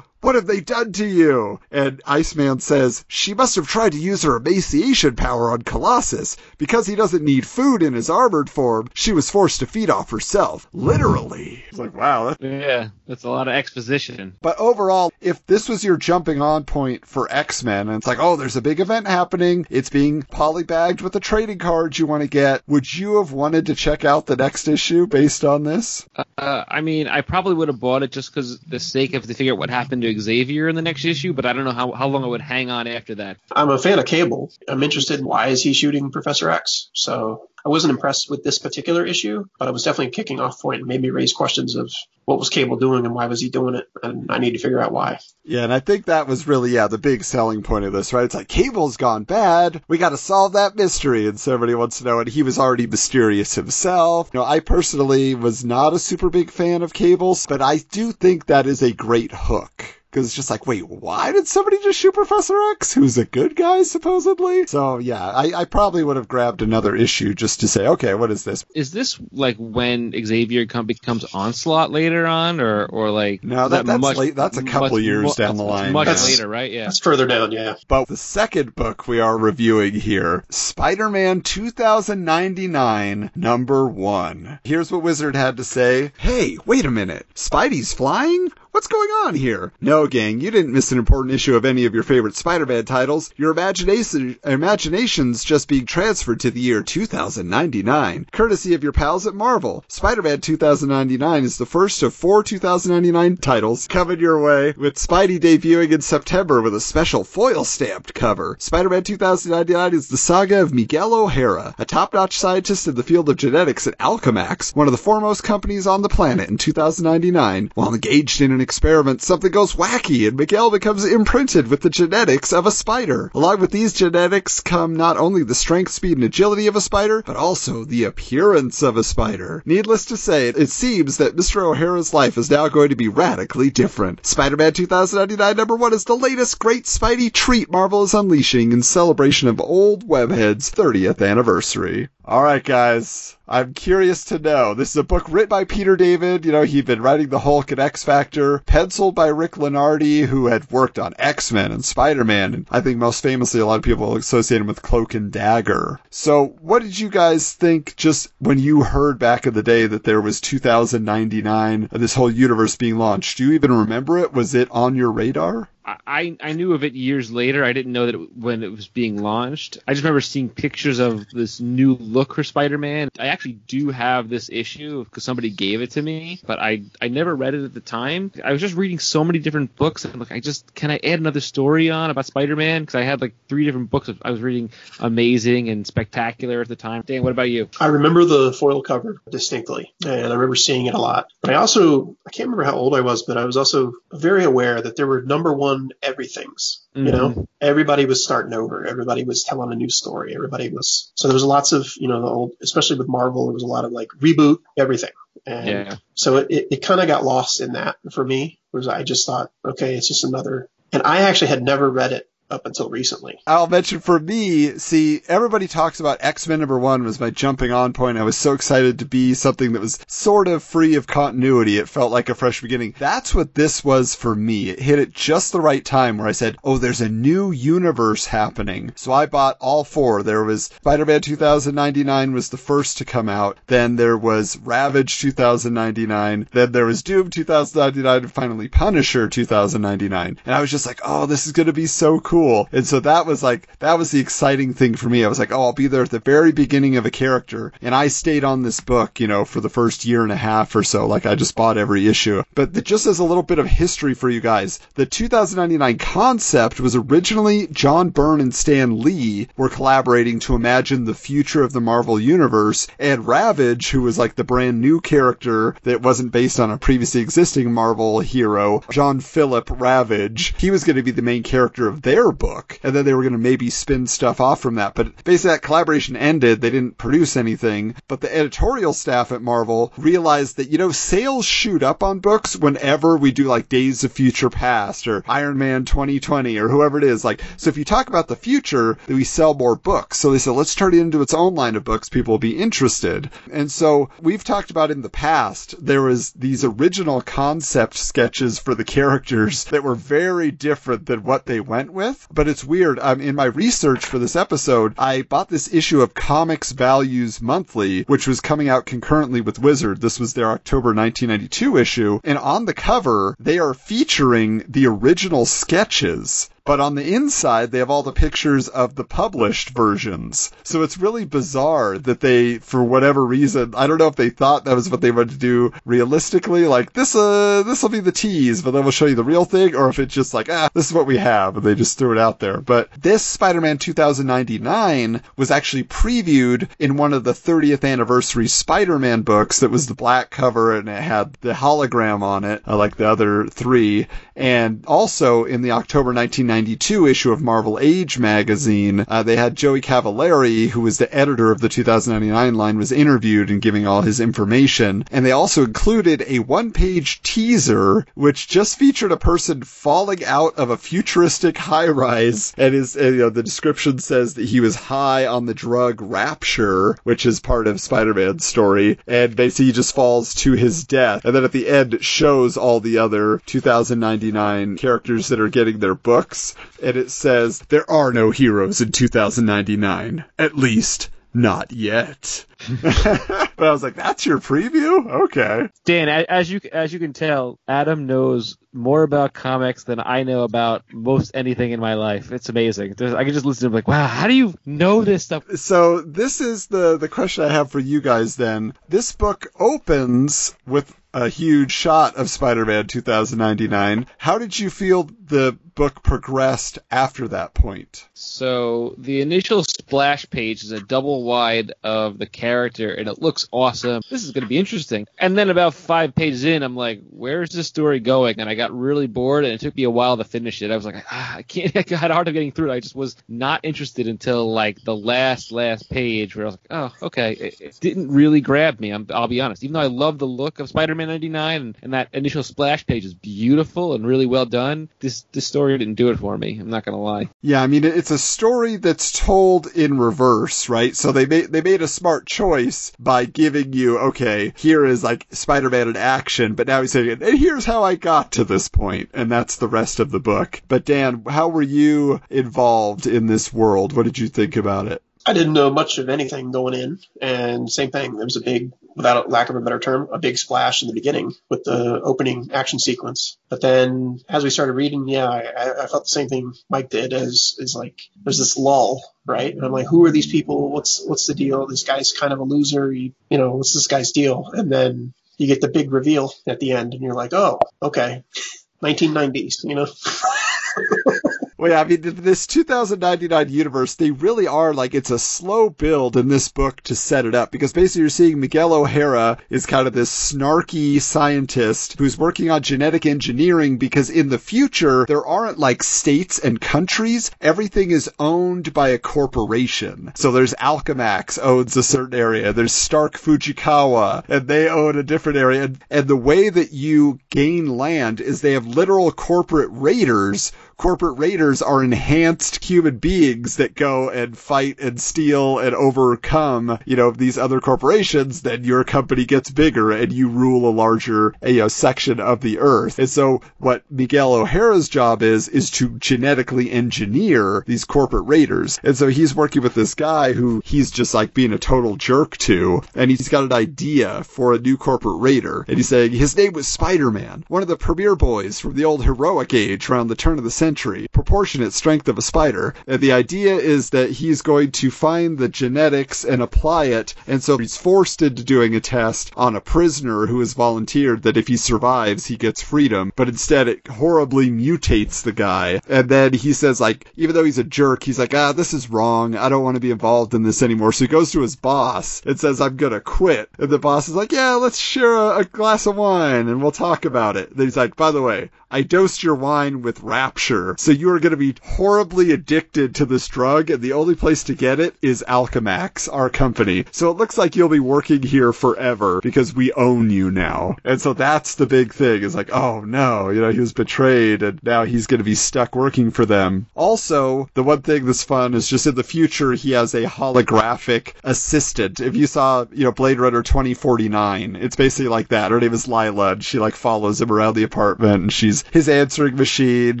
what have they done to you? And Iceman says she must have tried to use her emaciation power on Colossus. Because he doesn't need food in his armored form, she was forced to feed off herself. Literally. It's like, wow. That... Yeah, that's a lot of exposition. But overall, if this was your jumping on point for X-Men, and it's like, oh, there's a big event happening, it's being polybagged with the trading cards you want to get, would you have wanted to check out the next issue based on this? Uh, I mean, I probably would have bought it just because the sake of to figure out what happened to Xavier in the next issue, but I don't know how, how long I would hang on after that. I'm a fan of Cable. I'm interested why is he shooting Professor X. So I wasn't impressed with this particular issue, but it was definitely a kicking off point and made me raise questions of what was Cable doing and why was he doing it, and I need to figure out why. Yeah, and I think that was really, yeah, the big selling point of this, right? It's like, Cable's gone bad. We gotta solve that mystery. And so everybody wants to know, and he was already mysterious himself. You know, I personally was not a super big fan of Cables, but I do think that is a great hook. Because it's just like, wait, why did somebody just shoot Professor X, who's a good guy, supposedly? So, yeah, I, I probably would have grabbed another issue just to say, okay, what is this? Is this like when Xavier come, becomes Onslaught later on, or or like No, is that, that's much- late. That's a couple much- years mu- down the line. Much That's- later, right? Yeah. That's further down, yeah. But the second book we are reviewing here, Spider-Man 2099, number one. Here's what Wizard had to say. Hey, wait a minute. Spidey's flying? What's going on here? No, gang, you didn't miss an important issue of any of your favorite Spider-Man titles. Your imagination, imagination's just being transferred to the year 2099, courtesy of your pals at Marvel. Spider-Man 2099 is the first of four 2099 titles coming your way, with Spidey debuting in September with a special foil-stamped cover. Spider-Man 2099 is the saga of Miguel O'Hara, a top-notch scientist in the field of genetics at Alchemax, one of the foremost companies on the planet in 2099. While engaged in an experiment, something goes wacky and Miguel becomes imprinted with the genetics of a spider. Along with these genetics come not only the strength, speed, and agility of a spider, but also the appearance of a spider. Needless to say, it seems that Mr. O'Hara's life is now going to be radically different. Spider-Man 2099 number one is the latest great Spidey treat Marvel is unleashing in celebration of old Webhead's 30th anniversary. Alright guys, I'm curious to know. This is a book written by Peter David. You know, he'd been writing The Hulk and X Factor, penciled by Rick Leonardi, who had worked on X-Men and Spider-Man, and I think most famously a lot of people associate him with Cloak and Dagger. So, what did you guys think just when you heard back in the day that there was 2099, this whole universe being launched? Do you even remember it? Was it on your radar? I, I knew of it years later. I didn't know that it, when it was being launched. I just remember seeing pictures of this new look for Spider-Man. I actually do have this issue because somebody gave it to me, but I I never read it at the time. I was just reading so many different books and like I just can I add another story on about Spider-Man because I had like three different books I was reading, Amazing and Spectacular at the time. Dan, what about you? I remember the foil cover distinctly, and I remember seeing it a lot. But I also, I can't remember how old I was, but I was also very aware that there were number one everythings. You know, mm-hmm. everybody was starting over. Everybody was telling a new story. Everybody was, so there was lots of, you know, the old, especially with Marvel, there was a lot of like reboot everything. And Yeah. so it, it, it kind of got lost in that for me, was I just thought, okay, it's just another, and I actually had never read it up until recently. I'll mention for me, see, everybody talks about X-Men number one was my jumping on point. I was so excited to be something that was sort of free of continuity. It felt like a fresh beginning. That's what this was for me. It hit at just the right time where I said, oh, there's a new universe happening. So I bought all four. There was Spider-Man 2099 was the first to come out. Then there was Ravage 2099. Then there was Doom 2099 and finally Punisher 2099. And I was just like, oh, this is going to be so cool. And so that was like, that was the exciting thing for me. I was like, oh, I'll be there at the very beginning of a character. And I stayed on this book, you know, for the first year and a half or so. Like I just bought every issue. But the, just as a little bit of history for you guys, the 2099 concept was originally John Byrne and Stan Lee were collaborating to imagine the future of the Marvel Universe. And Ravage, who was like the brand new character that wasn't based on a previously existing Marvel hero, John Philip Ravage, he was going to be the main character of their their book, and then they were going to maybe spin stuff off from that. But basically, that collaboration ended. They didn't produce anything. But the editorial staff at Marvel realized that, you know, sales shoot up on books whenever we do like Days of Future Past or Iron Man 2020 or whoever it is. Like, so if you talk about the future, we sell more books. So they said, let's turn it into its own line of books. People will be interested. And so we've talked about in the past, there was these original concept sketches for the characters that were very different than what they went with. But it's weird. Um, in my research for this episode, I bought this issue of Comics Values Monthly, which was coming out concurrently with Wizard. This was their October 1992 issue. And on the cover, they are featuring the original sketches but on the inside they have all the pictures of the published versions. So it's really bizarre that they, for whatever reason, I don't know if they thought that was what they wanted to do realistically, like this, uh, this will be the tease, but then we'll show you the real thing, or if it's just like, ah, this is what we have, and they just threw it out there. But this Spider-Man 2099 was actually previewed in one of the 30th anniversary Spider-Man books that was the black cover and it had the hologram on it, uh, like the other three, and also in the October 1990 1992 issue of Marvel Age magazine, uh, they had Joey Cavalieri, who was the editor of the 2099 line, was interviewed and giving all his information. And they also included a one-page teaser, which just featured a person falling out of a futuristic high-rise. And his, and, you know, the description says that he was high on the drug Rapture, which is part of Spider-Man's story. And basically he just falls to his death. And then at the end shows all the other 2099 characters that are getting their books and it says there are no heroes in 2099. At least not yet. but I was like, that's your preview? Okay. Dan, as you as you can tell, Adam knows more about comics than I know about most anything in my life. It's amazing. There's, I can just listen to him like, wow, how do you know this stuff? So this is the the question I have for you guys then. This book opens with a huge shot of Spider-Man 2099. How did you feel the book progressed after that point? So the initial splash page is a double wide of the character, and it looks awesome. This is going to be interesting. And then about five pages in, I'm like, where is this story going? And I got really bored, and it took me a while to finish it. I was like, ah, I can't. I had a hard time getting through it. I just was not interested until like the last last page, where I was like, oh, okay. It, it didn't really grab me. I'm, I'll be honest. Even though I love the look of Spider-Man 99 and, and that initial splash page is beautiful and really well done, this this story didn't do it for me. I'm not gonna lie. Yeah, I mean it's a story that's told in reverse, right? So they made they made a smart choice by giving you okay, here is like Spider-Man in action, but now he's saying, and here's how I got to this point, and that's the rest of the book. But Dan, how were you involved in this world? What did you think about it? I didn't know much of anything going in, and same thing. There was a big, without lack of a better term, a big splash in the beginning with the opening action sequence. But then, as we started reading, yeah, I, I felt the same thing Mike did. As is like, there's this lull, right? And I'm like, who are these people? What's what's the deal? This guy's kind of a loser. He, you know, what's this guy's deal? And then you get the big reveal at the end, and you're like, oh, okay, 1990s, you know. Well, yeah, I mean, this 2099 universe, they really are like, it's a slow build in this book to set it up because basically you're seeing Miguel O'Hara is kind of this snarky scientist who's working on genetic engineering because in the future, there aren't like states and countries. Everything is owned by a corporation. So there's Alchemax owns a certain area. There's Stark Fujikawa and they own a different area. And, and the way that you gain land is they have literal corporate raiders corporate raiders are enhanced human beings that go and fight and steal and overcome, you know, these other corporations, then your company gets bigger and you rule a larger, you know, section of the earth. And so what Miguel O'Hara's job is, is to genetically engineer these corporate raiders. And so he's working with this guy who he's just like being a total jerk to, and he's got an idea for a new corporate raider. And he's saying his name was Spider-Man, one of the premier boys from the old heroic age around the turn of the century, proportionate strength of a spider. And the idea is that he's going to find the genetics and apply it, and so he's forced into doing a test on a prisoner who has volunteered that if he survives, he gets freedom, but instead it horribly mutates the guy. And then he says, like, even though he's a jerk, he's like, ah, this is wrong. I don't want to be involved in this anymore. So he goes to his boss and says, I'm gonna quit. And the boss is like, yeah, let's share a, a glass of wine and we'll talk about it. Then he's like, by the way, I dosed your wine with rapture. So you are going to be horribly addicted to this drug, and the only place to get it is Alchemax, our company. So it looks like you'll be working here forever because we own you now. And so that's the big thing is like, oh no, you know, he was betrayed and now he's going to be stuck working for them. Also, the one thing that's fun is just in the future, he has a holographic assistant. If you saw, you know, Blade Runner 2049, it's basically like that. Her name is Lyla and she like follows him around the apartment and she's his answering machine.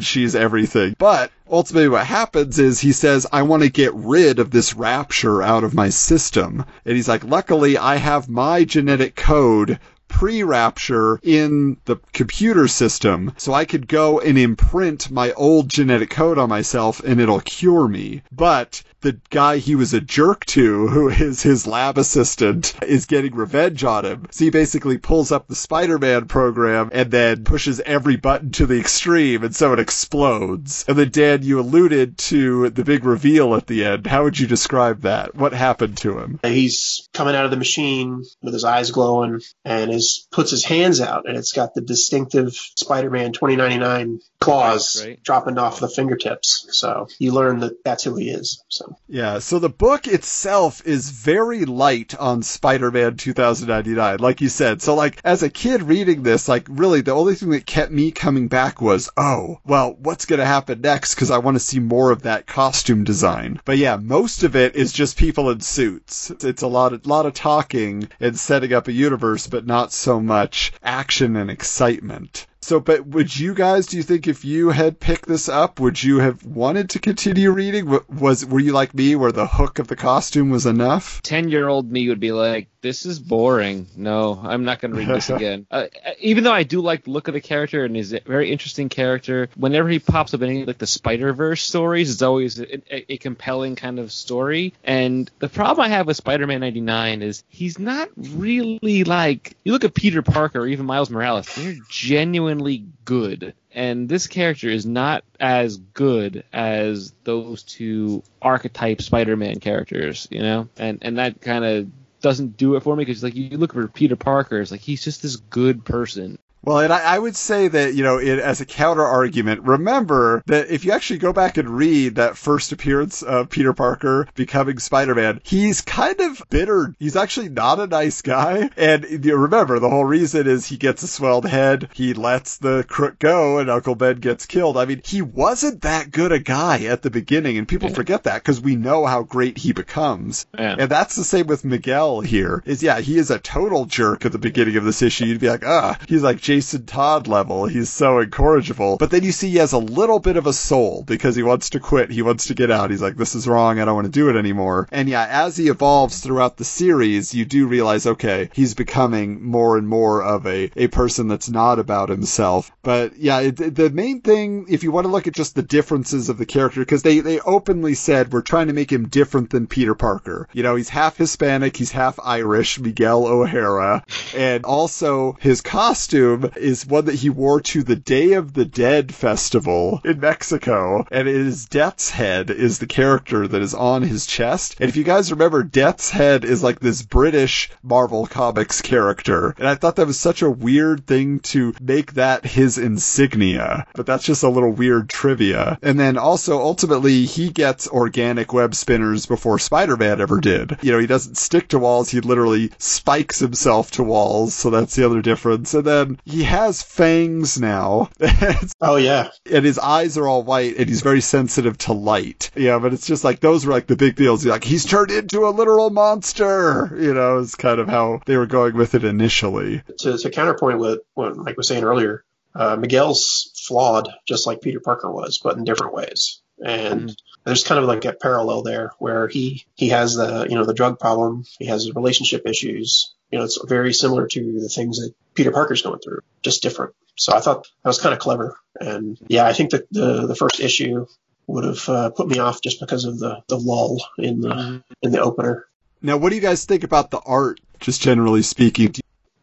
She's everything. But ultimately what happens is he says, I want to get rid of this rapture out of my system. And he's like, luckily I have my genetic code pre-rapture in the computer system so I could go and imprint my old genetic code on myself and it'll cure me. But the guy he was a jerk to, who is his lab assistant, is getting revenge on him. So he basically pulls up the Spider-Man program and then pushes every button to the extreme and so it explodes. And then Dan, you alluded to the big reveal at the end. How would you describe that? What happened to him? He's coming out of the machine with his eyes glowing and his puts his hands out and it's got the distinctive Spider-Man 2099 claws Right. dropping off the fingertips. So you learn that that's who he is. So Yeah, so the book itself is very light on Spider-Man 2099, like you said. So like, as a kid reading this, like really the only thing that kept me coming back was, oh, well, what's gonna happen next? Cause I want to see more of that costume design. But yeah, most of it is just people in suits. It's a lot of, lot of talking and setting up a universe, but not so much action and excitement. So, but would you guys, do you think if you had picked this up, would you have wanted to continue reading? Was, were you like me where the hook of the costume was enough? 10 year old me would be like, this is boring. No, I'm not going to read this again. Uh, even though I do like the look of the character and he's a very interesting character, whenever he pops up in any like the Spider Verse stories, it's always a, a, a compelling kind of story. And the problem I have with Spider Man 99 is he's not really like, you look at Peter Parker or even Miles Morales, they're genuinely good. And this character is not as good as those two archetype Spider-Man characters, you know, and and that kind of doesn't do it for me because like you look for Peter Parker, it's like he's just this good person. Well, and I, I would say that, you know, it, as a counter argument, remember that if you actually go back and read that first appearance of Peter Parker becoming Spider-Man, he's kind of bitter. He's actually not a nice guy. And you remember, the whole reason is he gets a swelled head, he lets the crook go, and Uncle Ben gets killed. I mean, he wasn't that good a guy at the beginning, and people forget that because we know how great he becomes. Yeah. And that's the same with Miguel here. Is yeah, he is a total jerk at the beginning of this issue. You'd be like, ah, he's like Jason Todd level. He's so incorrigible. But then you see he has a little bit of a soul because he wants to quit. He wants to get out. He's like, this is wrong. I don't want to do it anymore. And yeah, as he evolves throughout the series, you do realize, okay, he's becoming more and more of a, a person that's not about himself. But yeah, it, the main thing, if you want to look at just the differences of the character, because they, they openly said we're trying to make him different than Peter Parker. You know, he's half Hispanic, he's half Irish, Miguel O'Hara, and also his costume is one that he wore to the Day of the Dead festival in Mexico, and it is Death's Head is the character that is on his chest. And if you guys remember, Death's Head is like this British Marvel Comics character, and I thought that was such a weird thing to make that his insignia. But that's just a little weird trivia. And then also, ultimately, he gets organic web spinners before Spider-Man ever did. You know, he doesn't stick to walls, he literally spikes himself to walls, so that's the other difference. And then he has fangs now. oh yeah, and his eyes are all white and he's very sensitive to light. Yeah, but it's just like those were like the big deals. You're like he's turned into a literal monster. You know, is kind of how they were going with it initially. to, to counterpoint with what Mike was saying earlier, uh, Miguel's flawed just like Peter Parker was, but in different ways. And there's kind of like a parallel there where he he has the you know the drug problem, he has relationship issues. You know, it's very similar to the things that Peter Parker's going through, just different. So I thought that was kind of clever. And yeah, I think that the the first issue would have uh, put me off just because of the the lull in the in the opener. Now, what do you guys think about the art, just generally speaking?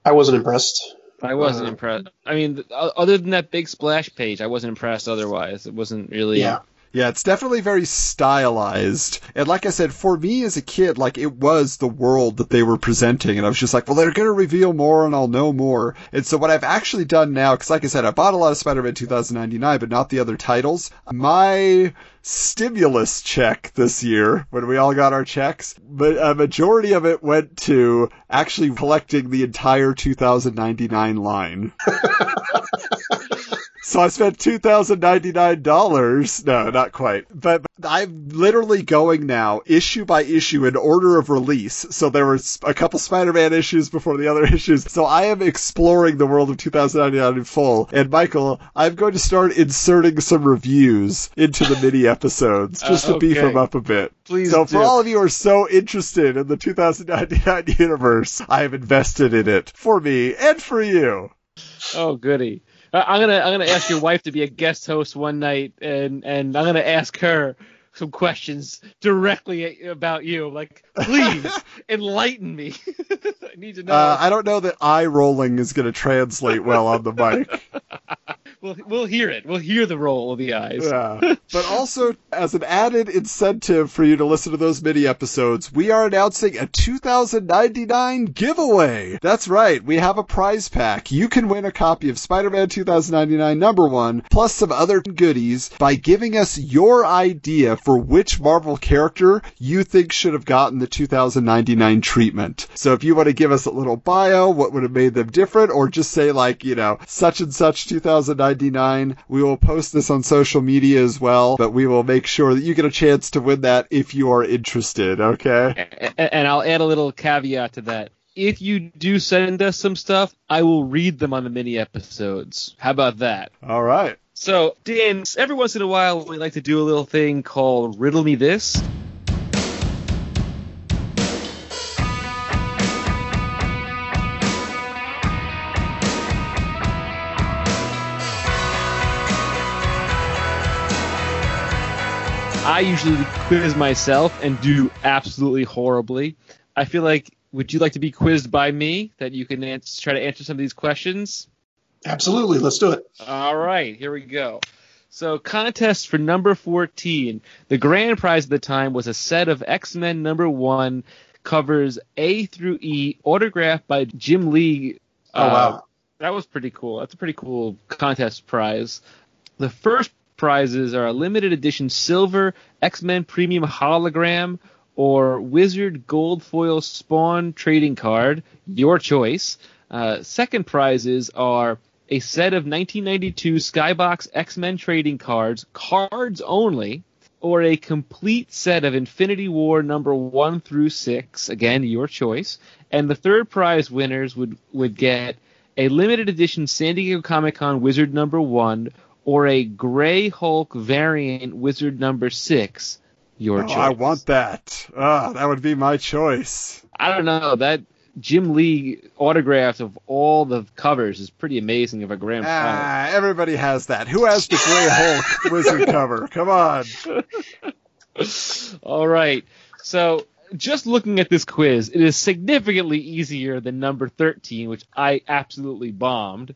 I wasn't impressed. I wasn't Uh, impressed. I mean, th- other than that big splash page, I wasn't impressed. Otherwise, it wasn't really. Yeah. Yeah, it's definitely very stylized. And like I said, for me as a kid, like it was the world that they were presenting. And I was just like, well, they're going to reveal more and I'll know more. And so what I've actually done now, because like I said, I bought a lot of Spider-Man 2099, but not the other titles. My stimulus check this year when we all got our checks, but a majority of it went to actually collecting the entire 2099 line. So I spent two thousand ninety nine dollars. No, not quite. But, I'm literally going now, issue by issue, in order of release. So there were a couple Spider Man issues before the other issues. So I am exploring the world of 2099 in full. And Michael, I'm going to start inserting some reviews into the mini episodes just Uh, to beef them up a bit. Please so do. for all of you who are so interested in the 2099 universe, I have invested in it for me and for you. Oh, goody. I- I'm gonna I'm gonna ask your wife to be a guest host one night, and and I'm gonna ask her some questions directly about you. Like, please enlighten me. I need to know. Uh, I don't know that eye rolling is going to translate well on the mic. we'll we'll hear it. We'll hear the roll of the eyes. Yeah. But also, as an added incentive for you to listen to those mini episodes, we are announcing a 2099 giveaway. That's right. We have a prize pack. You can win a copy of Spider-Man 2099 number one, plus some other goodies by giving us your idea for which Marvel character you think should have gotten the 2099 treatment. So if you want to give us a little bio, what would have made them different, or just say like, you know, such and such 2099, we will post this on social media as well, but we will make sure that you get a chance to win that if you are interested, okay? And I'll add a little caveat to that. If you do send us some stuff, I will read them on the mini episodes. How about that? All right. So, Dan, every once in a while we like to do a little thing called Riddle Me This. I usually quiz myself and do absolutely horribly. I feel like, would you like to be quizzed by me? That you can answer, try to answer some of these questions? Absolutely. Let's do it. All right, here we go. So, contest for number 14. The grand prize at the time was a set of X Men number one covers A through E, autographed by Jim Lee. Oh, wow. Uh, that was pretty cool. That's a pretty cool contest prize. The first prizes are a limited edition silver X Men premium hologram or Wizard gold foil spawn trading card, your choice. Uh, second prizes are a set of 1992 Skybox X Men trading cards, cards only, or a complete set of Infinity War number one through six, again your choice. And the third prize winners would would get a limited edition San Diego Comic Con Wizard number one or a Gray Hulk variant Wizard number six. Your Oh, choice. I want that. Ah, that would be my choice. I don't know that Jim Lee autograph of all the covers is pretty amazing of a prize. Ah, everybody has that. Who has the Gray Hulk wizard cover? Come on. All right. So, just looking at this quiz, it is significantly easier than number 13, which I absolutely bombed.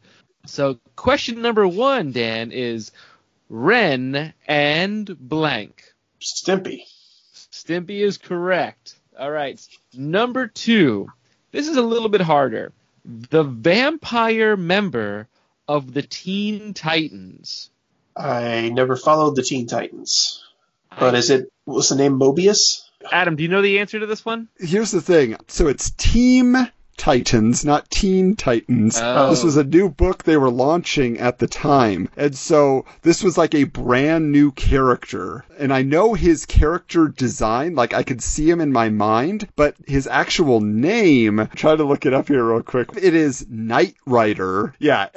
So, question number one, Dan, is Ren and blank. Stimpy. Stimpy is correct. All right. Number two. This is a little bit harder. The vampire member of the Teen Titans. I never followed the Teen Titans. But is it, what's the name, Mobius? Adam, do you know the answer to this one? Here's the thing. So it's Team Titans, not Teen Titans. Oh. This was a new book they were launching at the time. And so this was like a brand new character. And I know his character design, like I could see him in my mind, but his actual name, try to look it up here real quick. It is Knight Rider. Yeah,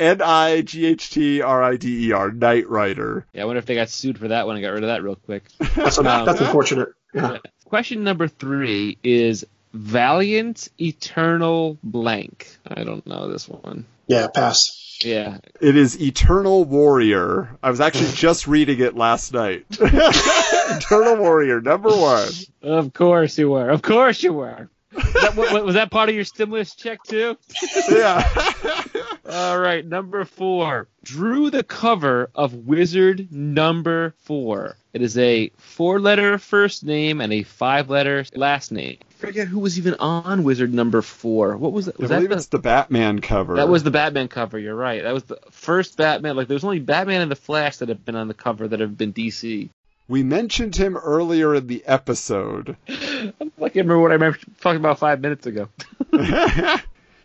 N-I-G-H-T-R-I-D-E-R, Nightrider. Yeah, I wonder if they got sued for that one and got rid of that real quick. That's, Um, that's unfortunate. Yeah. Question number three is Valiant Eternal Blank. I don't know this one. Yeah, pass. Yeah. It is Eternal Warrior. I was actually just reading it last night. Eternal Warrior, number one. Of course you were. Of course you were. That, wa- wa- was that part of your stimulus check too? Yeah. All right, number four. Drew the cover of Wizard number four. It is a four-letter first name and a five-letter last name. Forget who was even on Wizard number four. What was? I Was that believe the, it's the Batman cover. that was the Batman cover. You're right. That was the first Batman. Like there's only Batman and the Flash that have been on the cover that have been DC. We mentioned him earlier in the episode. I can't remember what I remember talking about five minutes ago.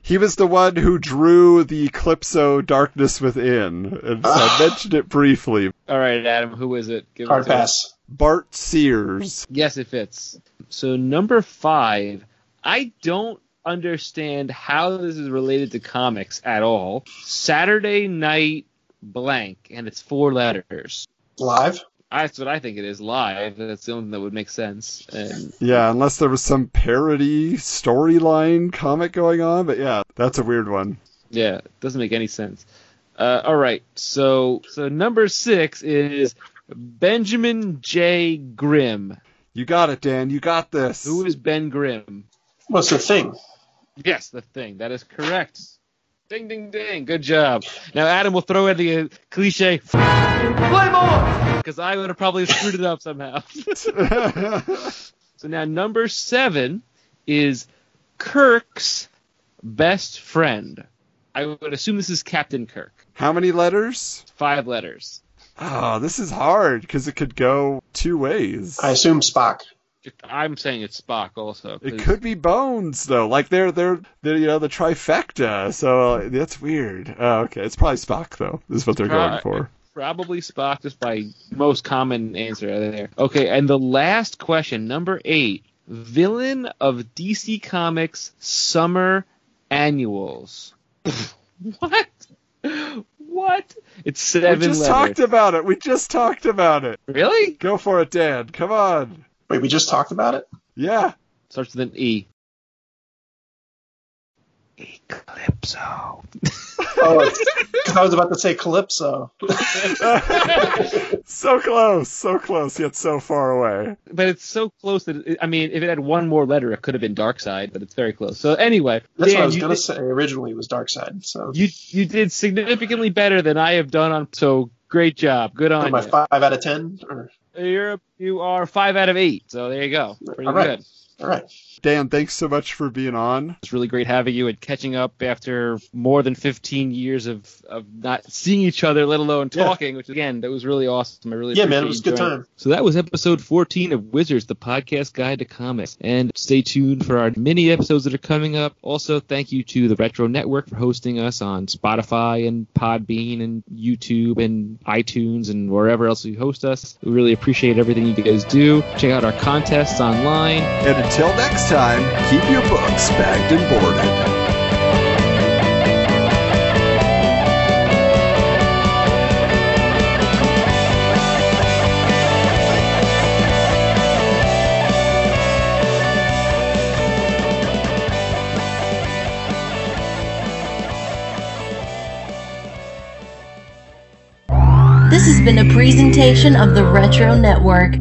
he was the one who drew the Calypso Darkness Within, and so I ah. mentioned it briefly. All right, Adam, who is it? Give it Hard us. pass. Bart Sears. Yes, it fits. So number five, I don't understand how this is related to comics at all. Saturday Night Blank, and it's four letters. Live. That's what I think it is. Live. That's the only thing that would make sense. And Yeah, unless there was some parody storyline comic going on, but yeah, that's a weird one. yeah, it doesn't make any sense. Uh, all right. So so number six is Benjamin J. Grimm. You got it, Dan. You got this. Who is Ben Grimm? What's the thing? Yes, the thing. That is correct. Ding, ding, ding. Good job. Now, Adam will throw in the uh, cliche. Play more! Because I would have probably screwed it up somehow. so now, number seven is Kirk's best friend. I would assume this is Captain Kirk. How many letters? Five letters. Oh, this is hard because it could go two ways. I assume Spock. I'm saying it's Spock also. It could be Bones though, like they're they're they're you know the trifecta. So uh, that's weird. Oh, okay, it's probably Spock though. Is what they're going for. Probably Spock, just by most common answer there. Okay, and the last question, number eight, villain of DC Comics summer annuals. what? What? It's seven we just letters. talked about it. We just talked about it. really? Go for it, Dan. Come on. Wait, we just talked about it. Yeah. Starts with an E. Eclipso. Oh, because I was about to say Calypso. so close, so close, yet so far away. But it's so close that it, I mean, if it had one more letter, it could have been Darkseid, but it's very close. So anyway, That's Dan, what I was gonna did- say. Originally, it was Darkseid. So You you did significantly better than I have done on. So great job, good on am I you. five out of ten? Or You're you are five out of eight. So there you go, pretty All right. good. all right. Dan, thanks so much for being on. It's really great having you and catching up after more than 15 years of, of not seeing each other, let alone Yeah. talking. Which again, that was really awesome. I really Yeah, man, it was a good joining. time. So that was episode 14 of Wizards, the podcast guide to comics. And stay tuned for our mini episodes that are coming up. Also, thank you to the Retro Network for hosting us on Spotify and Podbean and YouTube and iTunes and wherever else you host us. We really appreciate everything you guys do. Check out our contests online. And until next time, keep your books bagged and boarded. This has been a presentation of the Retro Network.